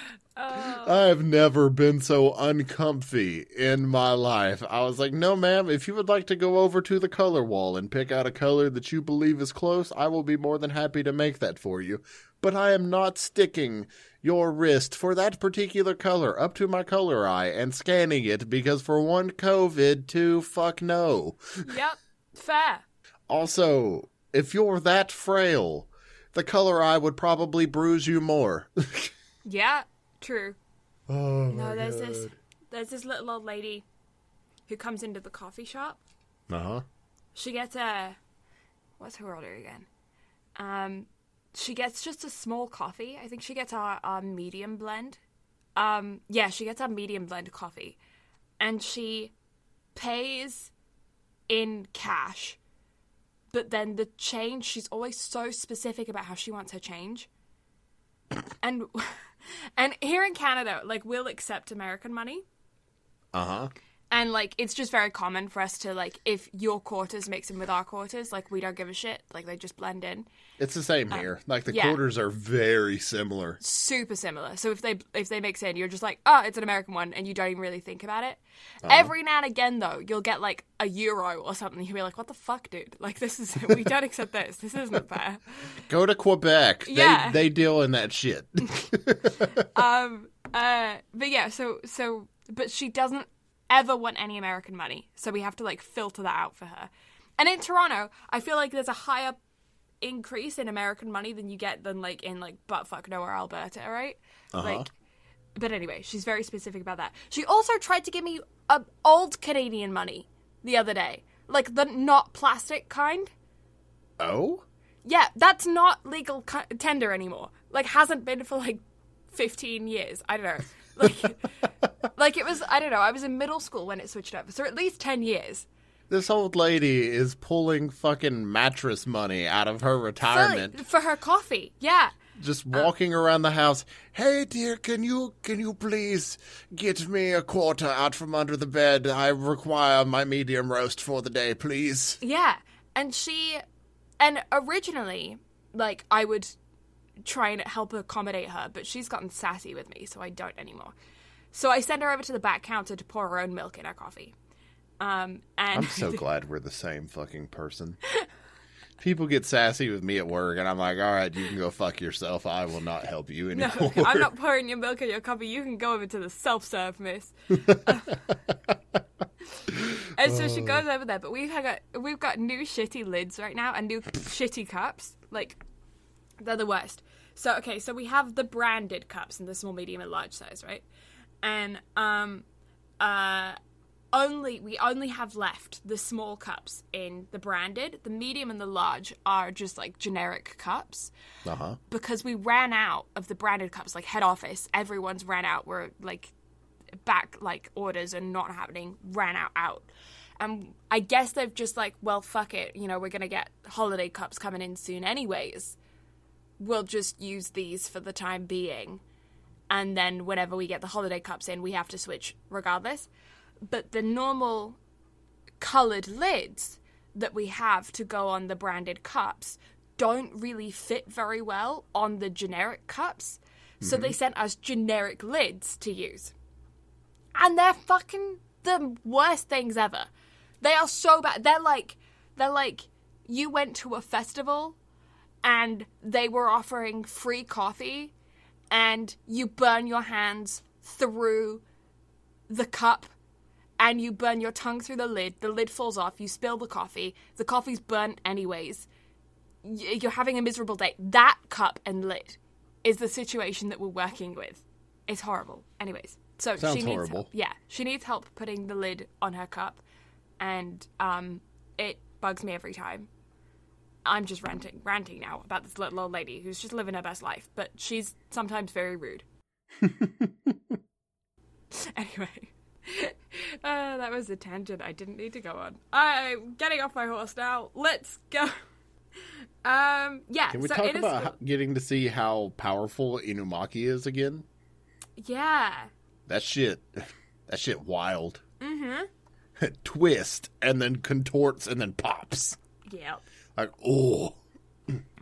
Oh. I've never been so uncomfy in my life. I was like, "No, ma'am, if you would like to go over to the color wall and pick out a color that you believe is close, I will be more than happy to make that for you. But I am not sticking your wrist for that particular color up to my color eye and scanning it because for one COVID, two fuck no. Yep, fair. Also, if you're that frail, the color eye would probably bruise you more. (laughs) Yeah, true. oh No, there's this there's this little old lady who comes into the coffee shop. Uh-huh. She gets a what's her order again? Um, she gets just a small coffee. I think she gets a, a medium blend. Um, yeah, she gets a medium blend coffee, and she pays in cash. But then the change, she's always so specific about how she wants her change. And (laughs) and here in Canada, like we'll accept American money. Uh-huh. And like it's just very common for us to like if your quarters mix in with our quarters, like we don't give a shit. Like they just blend in. It's the same here. like the yeah. quarters are very similar. Super similar. So if they if they mix in, you're just like, oh, it's an American one, and you don't even really think about it. Every now and again, though, you'll get like a euro or something. You'll be like, what the fuck, dude? Like this is (laughs) we don't accept this. This isn't fair. Go to Quebec. Yeah. They they deal in that shit. (laughs) (laughs) Um. Uh. But yeah. So so. But she doesn't ever want any American money. So we have to like filter that out for her. And in Toronto, I feel like there's a higher increase in American money than you get than like in like buttfuck nowhere Alberta, right? Uh-huh. Like. But anyway, she's very specific about that. She also tried to give me a old Canadian money the other day, like the not plastic kind. oh? Yeah, that's not legal cu- tender anymore. Like, hasn't been for like 15 years. I don't know. Like, like it was, I don't know, I was in middle school when it switched over. So at least 10 years. This old lady is pulling fucking mattress money out of her retirement. for her coffee. Yeah. just uh, walking around the house. Hey dear, can you can you please get me a quarter out from under the bed? I require my medium roast for the day, please. Yeah. And she, and originally, like, I would try and help accommodate her, but she's gotten sassy with me, so I don't anymore. So I send her over to the back counter to pour her own milk in her coffee. Um, and I'm so (laughs) glad we're the same fucking person. People get sassy with me at work, and I'm like, all right, you can go fuck yourself. I will not help you No, (laughs) anymore. I'm not pouring your milk in your coffee. You can go over to the self serve, miss. (laughs) and so she goes over there, but we've got we've got new shitty lids right now and new shitty cups. Like they're the worst. So okay, so we have the branded cups in the small, medium, and large size, right? And um, uh, only we only have left the small cups in the branded. The medium and the large are just like generic cups Uh huh. because we ran out of the branded cups. Like head office, everyone's ran out. We're like back like orders are not happening. Ran out out. And I guess they've just like, well, fuck it. You know, we're gonna get holiday cups coming in soon, anyways. We'll just use these for the time being, and then whenever we get the holiday cups in, we have to switch regardless. But the normal colored lids that we have to go on the branded cups don't really fit very well on the generic cups. So they mm-hmm. sent us generic lids to use. And they're fucking the worst things ever. They are so bad. They're like they're like you went to a festival and they were offering free coffee and you burn your hands through the cup and you burn your tongue through the lid. The lid falls off. You spill the coffee. The coffee's burnt anyways. You're having a miserable day. That cup and lid is the situation that we're working with. It's horrible. Anyways, so Sounds she needs horrible. help. Yeah, she needs help putting the lid on her cup, and um, it bugs me every time. I'm just ranting, ranting now about this little old lady who's just living her best life, but she's sometimes very rude. (laughs) anyway, (laughs) uh, that was a tangent I didn't need to go on. I'm getting off my horse now. Let's go. (laughs) Um, yeah. Can we so talk is- about getting to see how powerful Inumaki is again? Yeah. That shit, that shit wild. Mm-hmm. Twist and then contorts and then pops. Yep. Like, oh,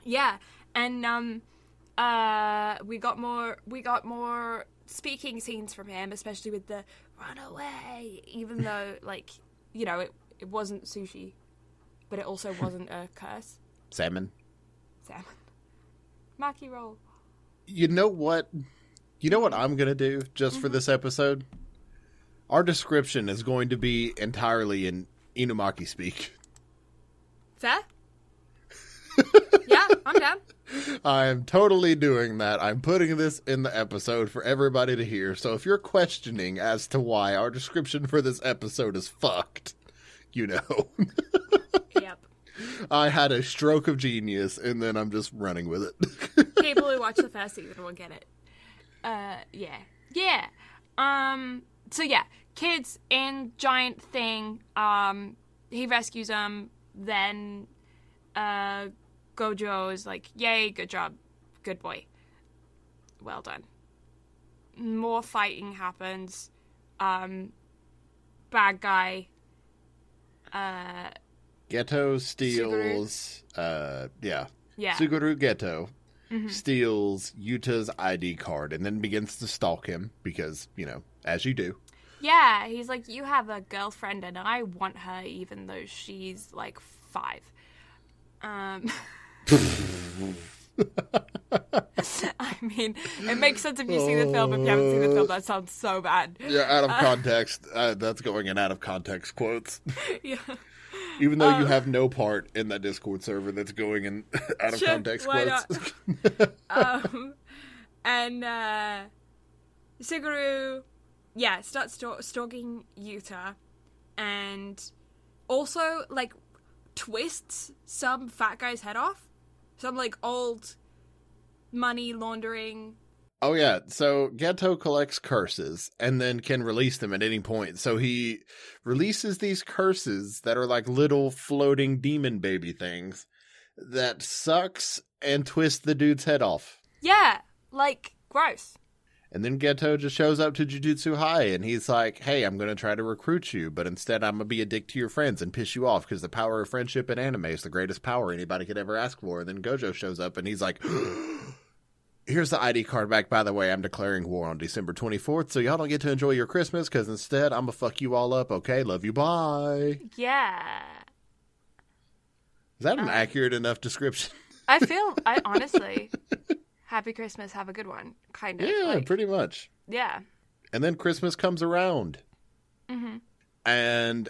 Yeah, and um, uh, we got more. We got more speaking scenes from him, especially with the "run away," even though, (laughs) like, you know, it it wasn't sushi, but it also wasn't a (laughs) curse. salmon. Salmon, maki roll. You know what? You know what I'm gonna do just for this episode? Our description is going to be entirely in Inumaki speak. Fair. (laughs) yeah, I'm down. I'm totally doing that. I'm putting this in the episode for everybody to hear. So if you're questioning as to why our description for this episode is fucked, you know. (laughs) Yep. I had a stroke of genius and then I'm just running with it. (laughs) People who watch the first season will get it. Uh, yeah, yeah. Um, so yeah, kids in giant thing. Um, he rescues them. Then, uh, Gojo is like, "Yay, good job, good boy, well done." More fighting happens. Um, bad guy. Uh, Geto steals uh yeah. yeah. Suguru Geto steals Yuta's ID card and then begins to stalk him because, you know, as you do. Yeah, he's like, you have a girlfriend and I want her even though she's like five. Um, (laughs) I mean, it makes sense if you see the film. If you haven't seen the film, that sounds so bad. Yeah, out of context. Uh, that's going in out of context quotes. (laughs) Yeah. Even though you have no part in that Discord server that's going in (laughs) out of context quotes. (laughs) um, and uh, Suguru, yeah, starts stalk- stalking Yuta, and also like twists some fat guy's head off. Some like old money laundering. Oh yeah, so Geto collects curses and then can release them at any point. So he releases these curses that are like little floating demon baby things that sucks and twist the dude's head off. Yeah, like gross. And then Geto just shows up to Jujutsu High and he's like, "Hey, I'm going to try to recruit you, but instead I'm going to be a dick to your friends and piss you off because the power of friendship in anime is the greatest power anybody could ever ask for." And then Gojo shows up and he's like, (gasps) "Here's the ID card back. By the way, I'm declaring war on December 24th, so y'all don't get to enjoy your Christmas because instead I'm gonna fuck you all up. Okay, love you. Bye." Yeah. Is that an um, accurate enough description? I feel I honestly (laughs) Happy Christmas, have a good one. Kind of. yeah, like, pretty much. yeah. And then Christmas comes around. And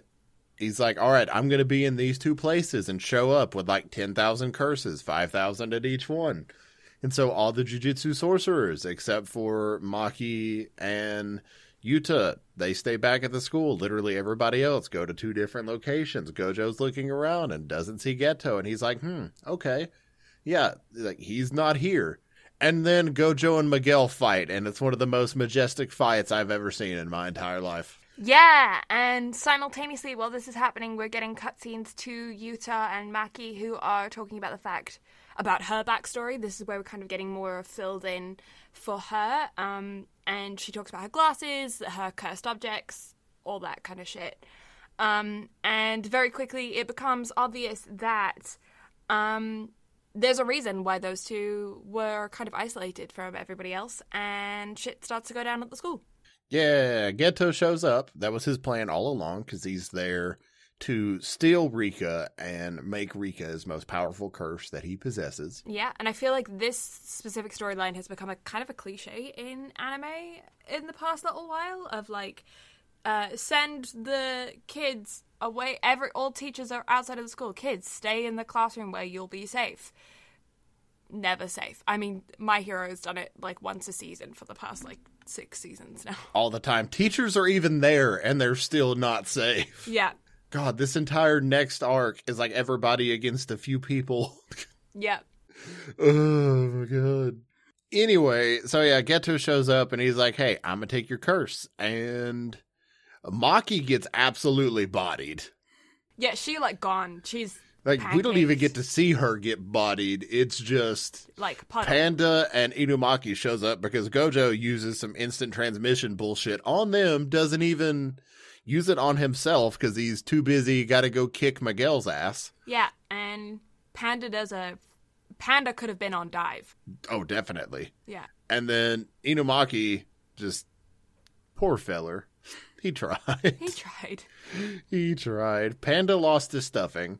he's like, all right, I'm going to be in these two places and show up with like 10,000 curses, 5,000 at each one. And so all the jujutsu sorcerers, except for Maki and Yuta, they stay back at the school. Literally everybody else go to two different locations. Gojo's looking around and doesn't see Geto, and he's like, "Hmm, okay, yeah, like he's not here." And then Gojo and Miguel fight, and it's one of the most majestic fights I've ever seen in my entire life. Yeah, and simultaneously, while this is happening, we're getting cutscenes to Yuta and Maki who are talking about the fact about her backstory. This is where we're kind of getting more filled in for her. Um, and she talks about her glasses, her cursed objects, all that kind of shit. Um, and very quickly, it becomes obvious that um, there's a reason why those two were kind of isolated from everybody else, and shit starts to go down at the school. Yeah, Geto shows up. That was his plan all along because he's there to steal Rika and make Rika his most powerful curse that he possesses. Yeah, and I feel like this specific storyline has become a kind of a cliche in anime in the past little while of like uh, send the kids away. Every all teachers are outside of the school. Kids, stay in the classroom where you'll be safe. Never safe. I mean, my hero has done it like once a season for the past like six seasons now. (laughs) All the time. Teachers are even there and they're still not safe. Yeah, God, this entire next arc is like everybody against a few people. (laughs) yeah, oh my god. Anyway, so yeah, Geto shows up and he's like, "Hey, I'm gonna take your curse," and Maki gets absolutely bodied. yeah. She like gone. She's Like we don't even get to see her get bodied. It's just like puddle. Panda and Inumaki shows up because Gojo uses some instant transmission bullshit on them. Doesn't even use it on himself because he's too busy. Got to go kick Miguel's ass. yeah, and Panda does a. Panda could have been on dive. Oh, definitely. Yeah. And then Inumaki just poor feller. He tried. He tried. he tried. Panda lost his stuffing,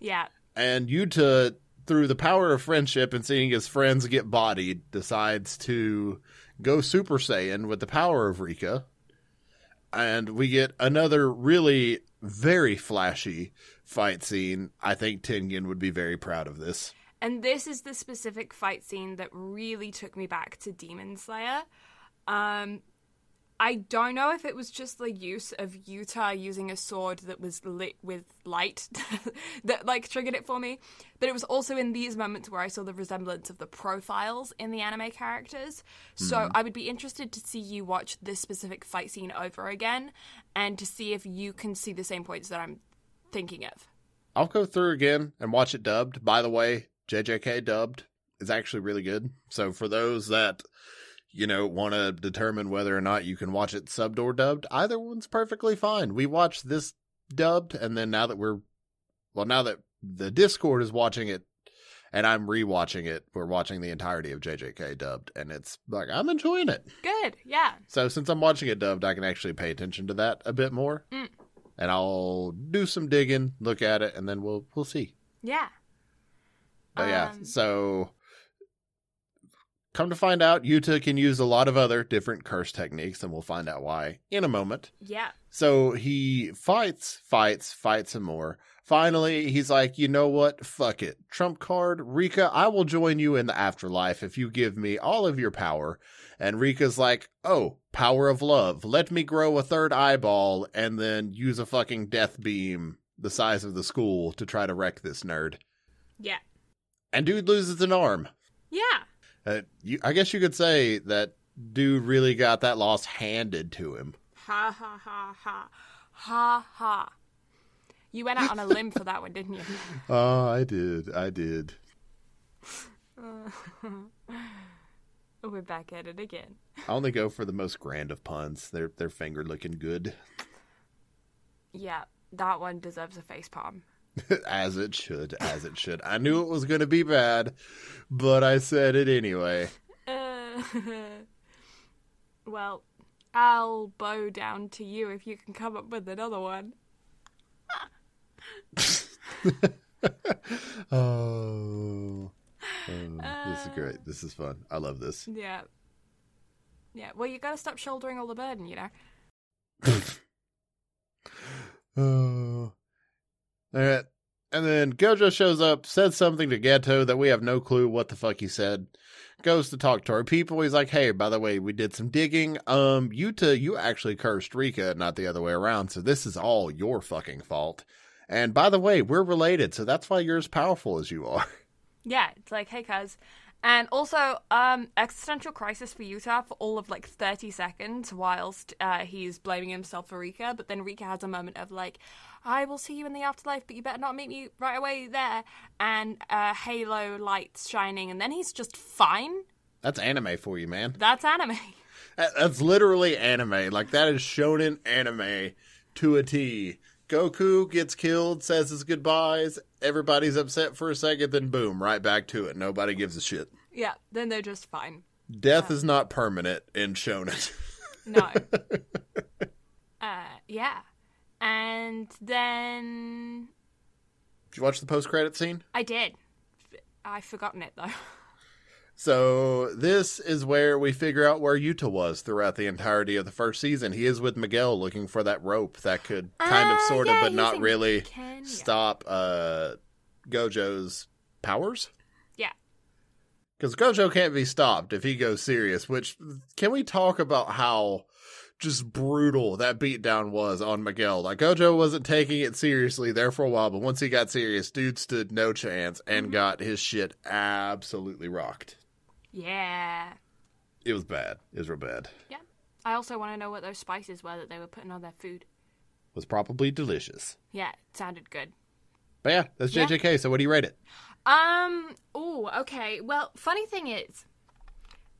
Yeah. and Yuta, through the power of friendship and seeing his friends get bodied, decides to go Super Saiyan with the power of Rika. And we get another really very flashy fight scene. I think Tengen would be very proud of this. And this is the specific fight scene that really took me back to Demon Slayer. Um, I don't know if it was just the use of Yuta using a sword that was lit with light (laughs) that like triggered it for me, but it was also in these moments where I saw the resemblance of the profiles in the anime characters. So mm-hmm. I would be interested to see you watch this specific fight scene over again and to see if you can see the same points that I'm thinking of. I'll go through again and watch it dubbed. By the way, JJK dubbed is actually really good. So for those that you know want to determine whether or not you can watch it subbed or dubbed, either one's perfectly fine. We watched this dubbed, and then now that we're well, now that the Discord is watching it and I'm rewatching it, we're watching the entirety of JJK dubbed, and it's like I'm enjoying it. Good, yeah. So since I'm watching it dubbed, I can actually pay attention to that a bit more, Mm. and I'll do some digging, look at it, and then we'll we'll see. Yeah. But yeah, Um, so come to find out, Yuta can use a lot of other different curse techniques, and we'll find out why in a moment. Yeah. So he fights, fights, fights some more. Finally, he's like, you know what? Fuck it. Trump card, Rika, I will join you in the afterlife if you give me all of your power. And Rika's like, oh, power of love. Let me grow a third eyeball and then use a fucking death beam the size of the school to try to wreck this nerd. Yeah. And dude loses an arm. Yeah. Uh, you, I guess you could say that dude really got that loss handed to him. Ha ha ha ha. Ha ha. You went out on a limb for that one, didn't you? (laughs) Oh, I did. I did. (laughs) We're back at it again. I only go for the most grand of puns. Their their finger looking good, Yeah, that one deserves a face palm. (laughs) as it should, as it should. I knew it was going to be bad, but I said it anyway. Uh, (laughs) well, I'll bow down to you if you can come up with another one. (laughs) Oh, Oh, this is great. This is fun. I love this. Yeah. Yeah, well, you gotta stop shouldering all the burden, you know? Oh. And then Gojo shows up, says something to Geto that we have no clue what the fuck he said. Goes to talk to our people. He's like, "Hey, by the way, we did some digging. Um, Yuta, you actually cursed Rika, not the other way around. So this is all your fucking fault. And by the way, we're related, so that's why you're as powerful as you are." (laughs) Yeah, it's like, hey, cuz. And also, um, existential crisis for Yuta for all of like 30 seconds whilst uh, he's blaming himself for Rika. But then Rika has a moment of like, I will see you in the afterlife, but you better not meet me right away there. And uh, halo lights shining, and then he's just fine. That's anime for you, man. That's anime. (laughs) That's literally anime. Like that is shonen anime to a T. Goku gets killed, says his goodbyes. Everybody's upset for a second, then boom, right back to it. Nobody gives a shit. Yeah, then they're just fine. Death is not permanent in shonen. (laughs) No. uh, yeah. And then Did you watch the post credit scene? I did. I've forgotten it though. (laughs) So this is where we figure out where Yuta was throughout the entirety of the first season. He is with Miguel looking for that rope that could kind of Ah, sort of but not really Kenya. stop uh Gojo's powers. Yeah. Because Gojo can't be stopped if he goes serious, which can we talk about how just brutal that beatdown was on Miguel? Like Gojo wasn't taking it seriously there for a while, but once he got serious, dude stood no chance and got his shit absolutely rocked. Yeah. It was bad. It was real bad. Yeah. I also want to know what those spices were that they were putting on their food. was probably delicious. Yeah, it sounded good. But yeah, that's Yeah. JJK. So what do you rate it? Um. Oh, okay. Well, funny thing is,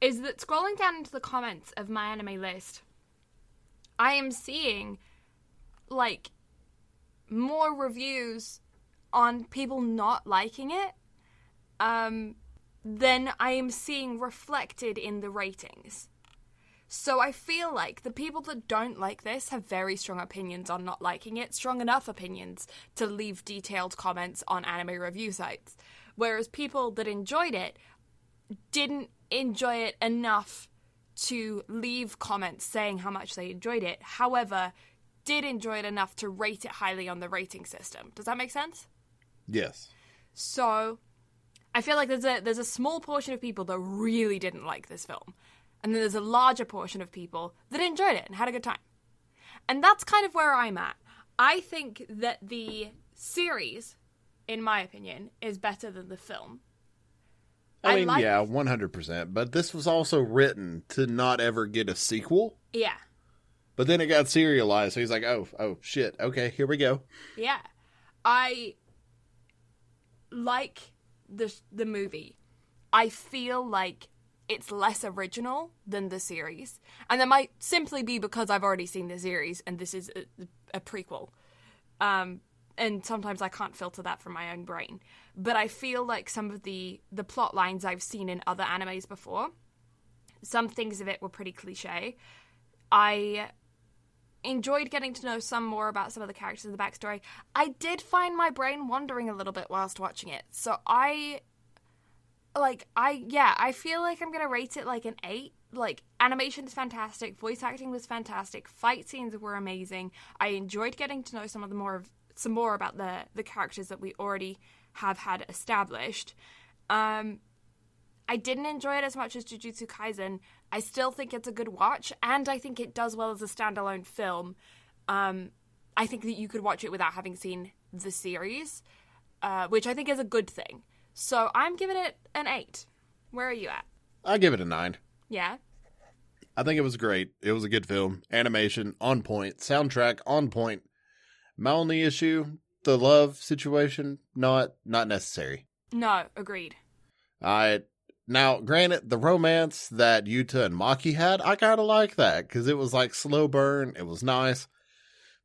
is that scrolling down into the comments of my anime list, I am seeing like more reviews on people not liking it, um, than I am seeing reflected in the ratings. So I feel like the people that don't like this have very strong opinions on not liking it, strong enough opinions to leave detailed comments on anime review sites. Whereas people that enjoyed it didn't enjoy it enough to leave comments saying how much they enjoyed it. However, did enjoy it enough to rate it highly on the rating system. Does that make sense? Yes. So I feel like there's a there's a small portion of people that really didn't like this film. And then there's a larger portion of people that enjoyed it and had a good time. And that's kind of where I'm at. I think that the series, in my opinion, is better than the film. I I mean, like- yeah, one hundred percent. But this was also written to not ever get a sequel. Yeah. But then it got serialized, so he's like, "Oh, oh, shit. Okay, here we go." Yeah. I like the the movie. I feel like it's less original than the series. And that might simply be because I've already seen the series and this is a, a prequel. Um and sometimes I can't filter that from my own brain. But I feel like some of the the plot lines I've seen in other animes before, some things of it were pretty cliche. I enjoyed getting to know some more about some of the characters in the backstory. I did find my brain wandering a little bit whilst watching it. So I like I yeah, I feel like I'm to rate it like an 8. Like animation is fantastic, voice acting was fantastic, fight scenes were amazing. I enjoyed getting to know some of the more of some more about the the characters that we already have had established. Um I didn't enjoy it as much as Jujutsu Kaisen. I still think it's a good watch, and I think it does well as a standalone film. Um, I think that you could watch it without having seen the series, uh, which I think is a good thing. So I'm giving it an eight. Where are you at? I give it a nine. Yeah. I think it was great. It was a good film. Animation on point. Soundtrack on point. My only issue, the love situation, not not necessary. No, agreed. I now, granted, the romance that Yuta and Maki had, I kind of like that because it was like slow burn. It was nice,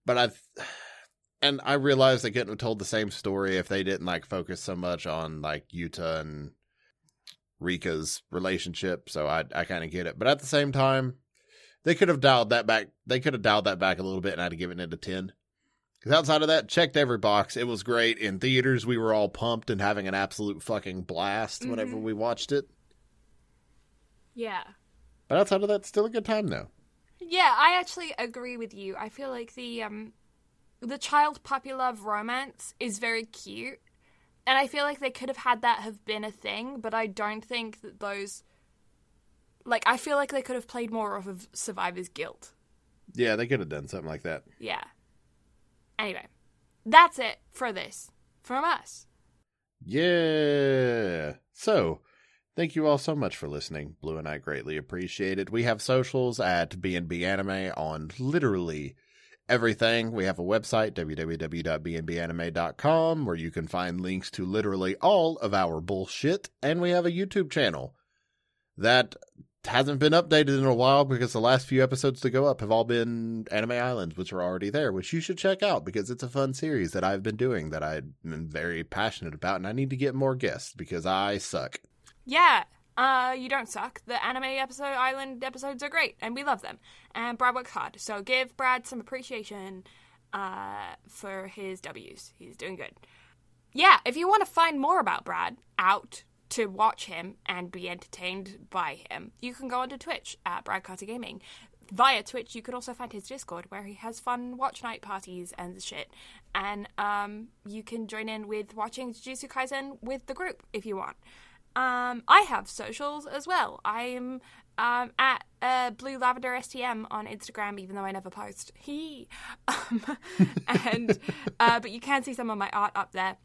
but I, (sighs) and I realized they couldn't have told the same story if they didn't like focus so much on like Yuta and Rika's relationship. So I, I kind of get it, but at the same time, they could have dialed that back. They could have dialed that back a little bit, and I'd have given it a ten. Because outside of that, checked every box. It was great in theaters. We were all pumped and having an absolute fucking blast whenever Mhm. we watched it. Yeah. But outside of that, still a good time though. Yeah, I actually agree with you. I feel like the um the child puppy love romance is very cute. And I feel like they could have had that have been a thing, but I don't think that those like I feel like they could have played more off of survivor's guilt. Yeah, they could have done something like that. Yeah. Anyway, that's it for this from us. Yeah. So, thank you all so much for listening. Blue and I greatly appreciate it. We have socials at BNB Anime on literally everything. We have a website, www.bnbanime.com, where you can find links to literally all of our bullshit. And we have a YouTube channel that hasn't been updated in a while because the last few episodes to go up have all been Anime Islands, which are already there, which you should check out because it's a fun series that I've been doing that I'm very passionate about, and I need to get more guests because I suck. Yeah, uh, you don't suck. The anime episode island episodes are great, and we love them. And Brad works hard, so give Brad some appreciation uh, for his W's. He's doing good. Yeah, if you want to find more about Brad out to watch him and be entertained by him, you can go onto Twitch at Brad Carter Gaming. Via Twitch, you can also find his Discord where he has fun watch night parties and shit. And um, you can join in with watching Jujutsu Kaisen with the group if you want. Um, I have socials as well. I'm um, at uh, Blue Lavender STM on Instagram, even though I never post. He, (laughs) um, (laughs) and uh, but you can see some of my art up there.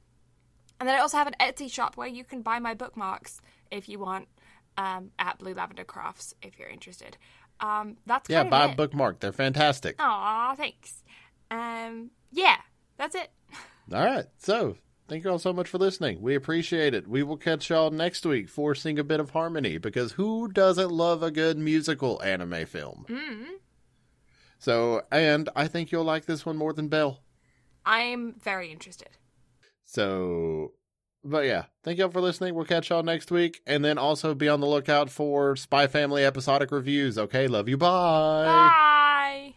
And then I also have an Etsy shop where you can buy my bookmarks if you want um, at Blue Lavender Crafts if you're interested. Um, that's Yeah, kind of buy a bookmark. They're fantastic. Aw, thanks. Um, yeah, that's it. (laughs) All right. So, thank you all so much for listening. We appreciate it. We will catch y'all next week for Sing a Bit of Harmony because who doesn't love a good musical anime film? Mm. So, and I think you'll like this one more than Belle. I'm very interested. So, but yeah, thank y'all for listening. We'll catch y'all next week. And then also be on the lookout for Spy Family episodic reviews. Okay, love you. Bye. Bye.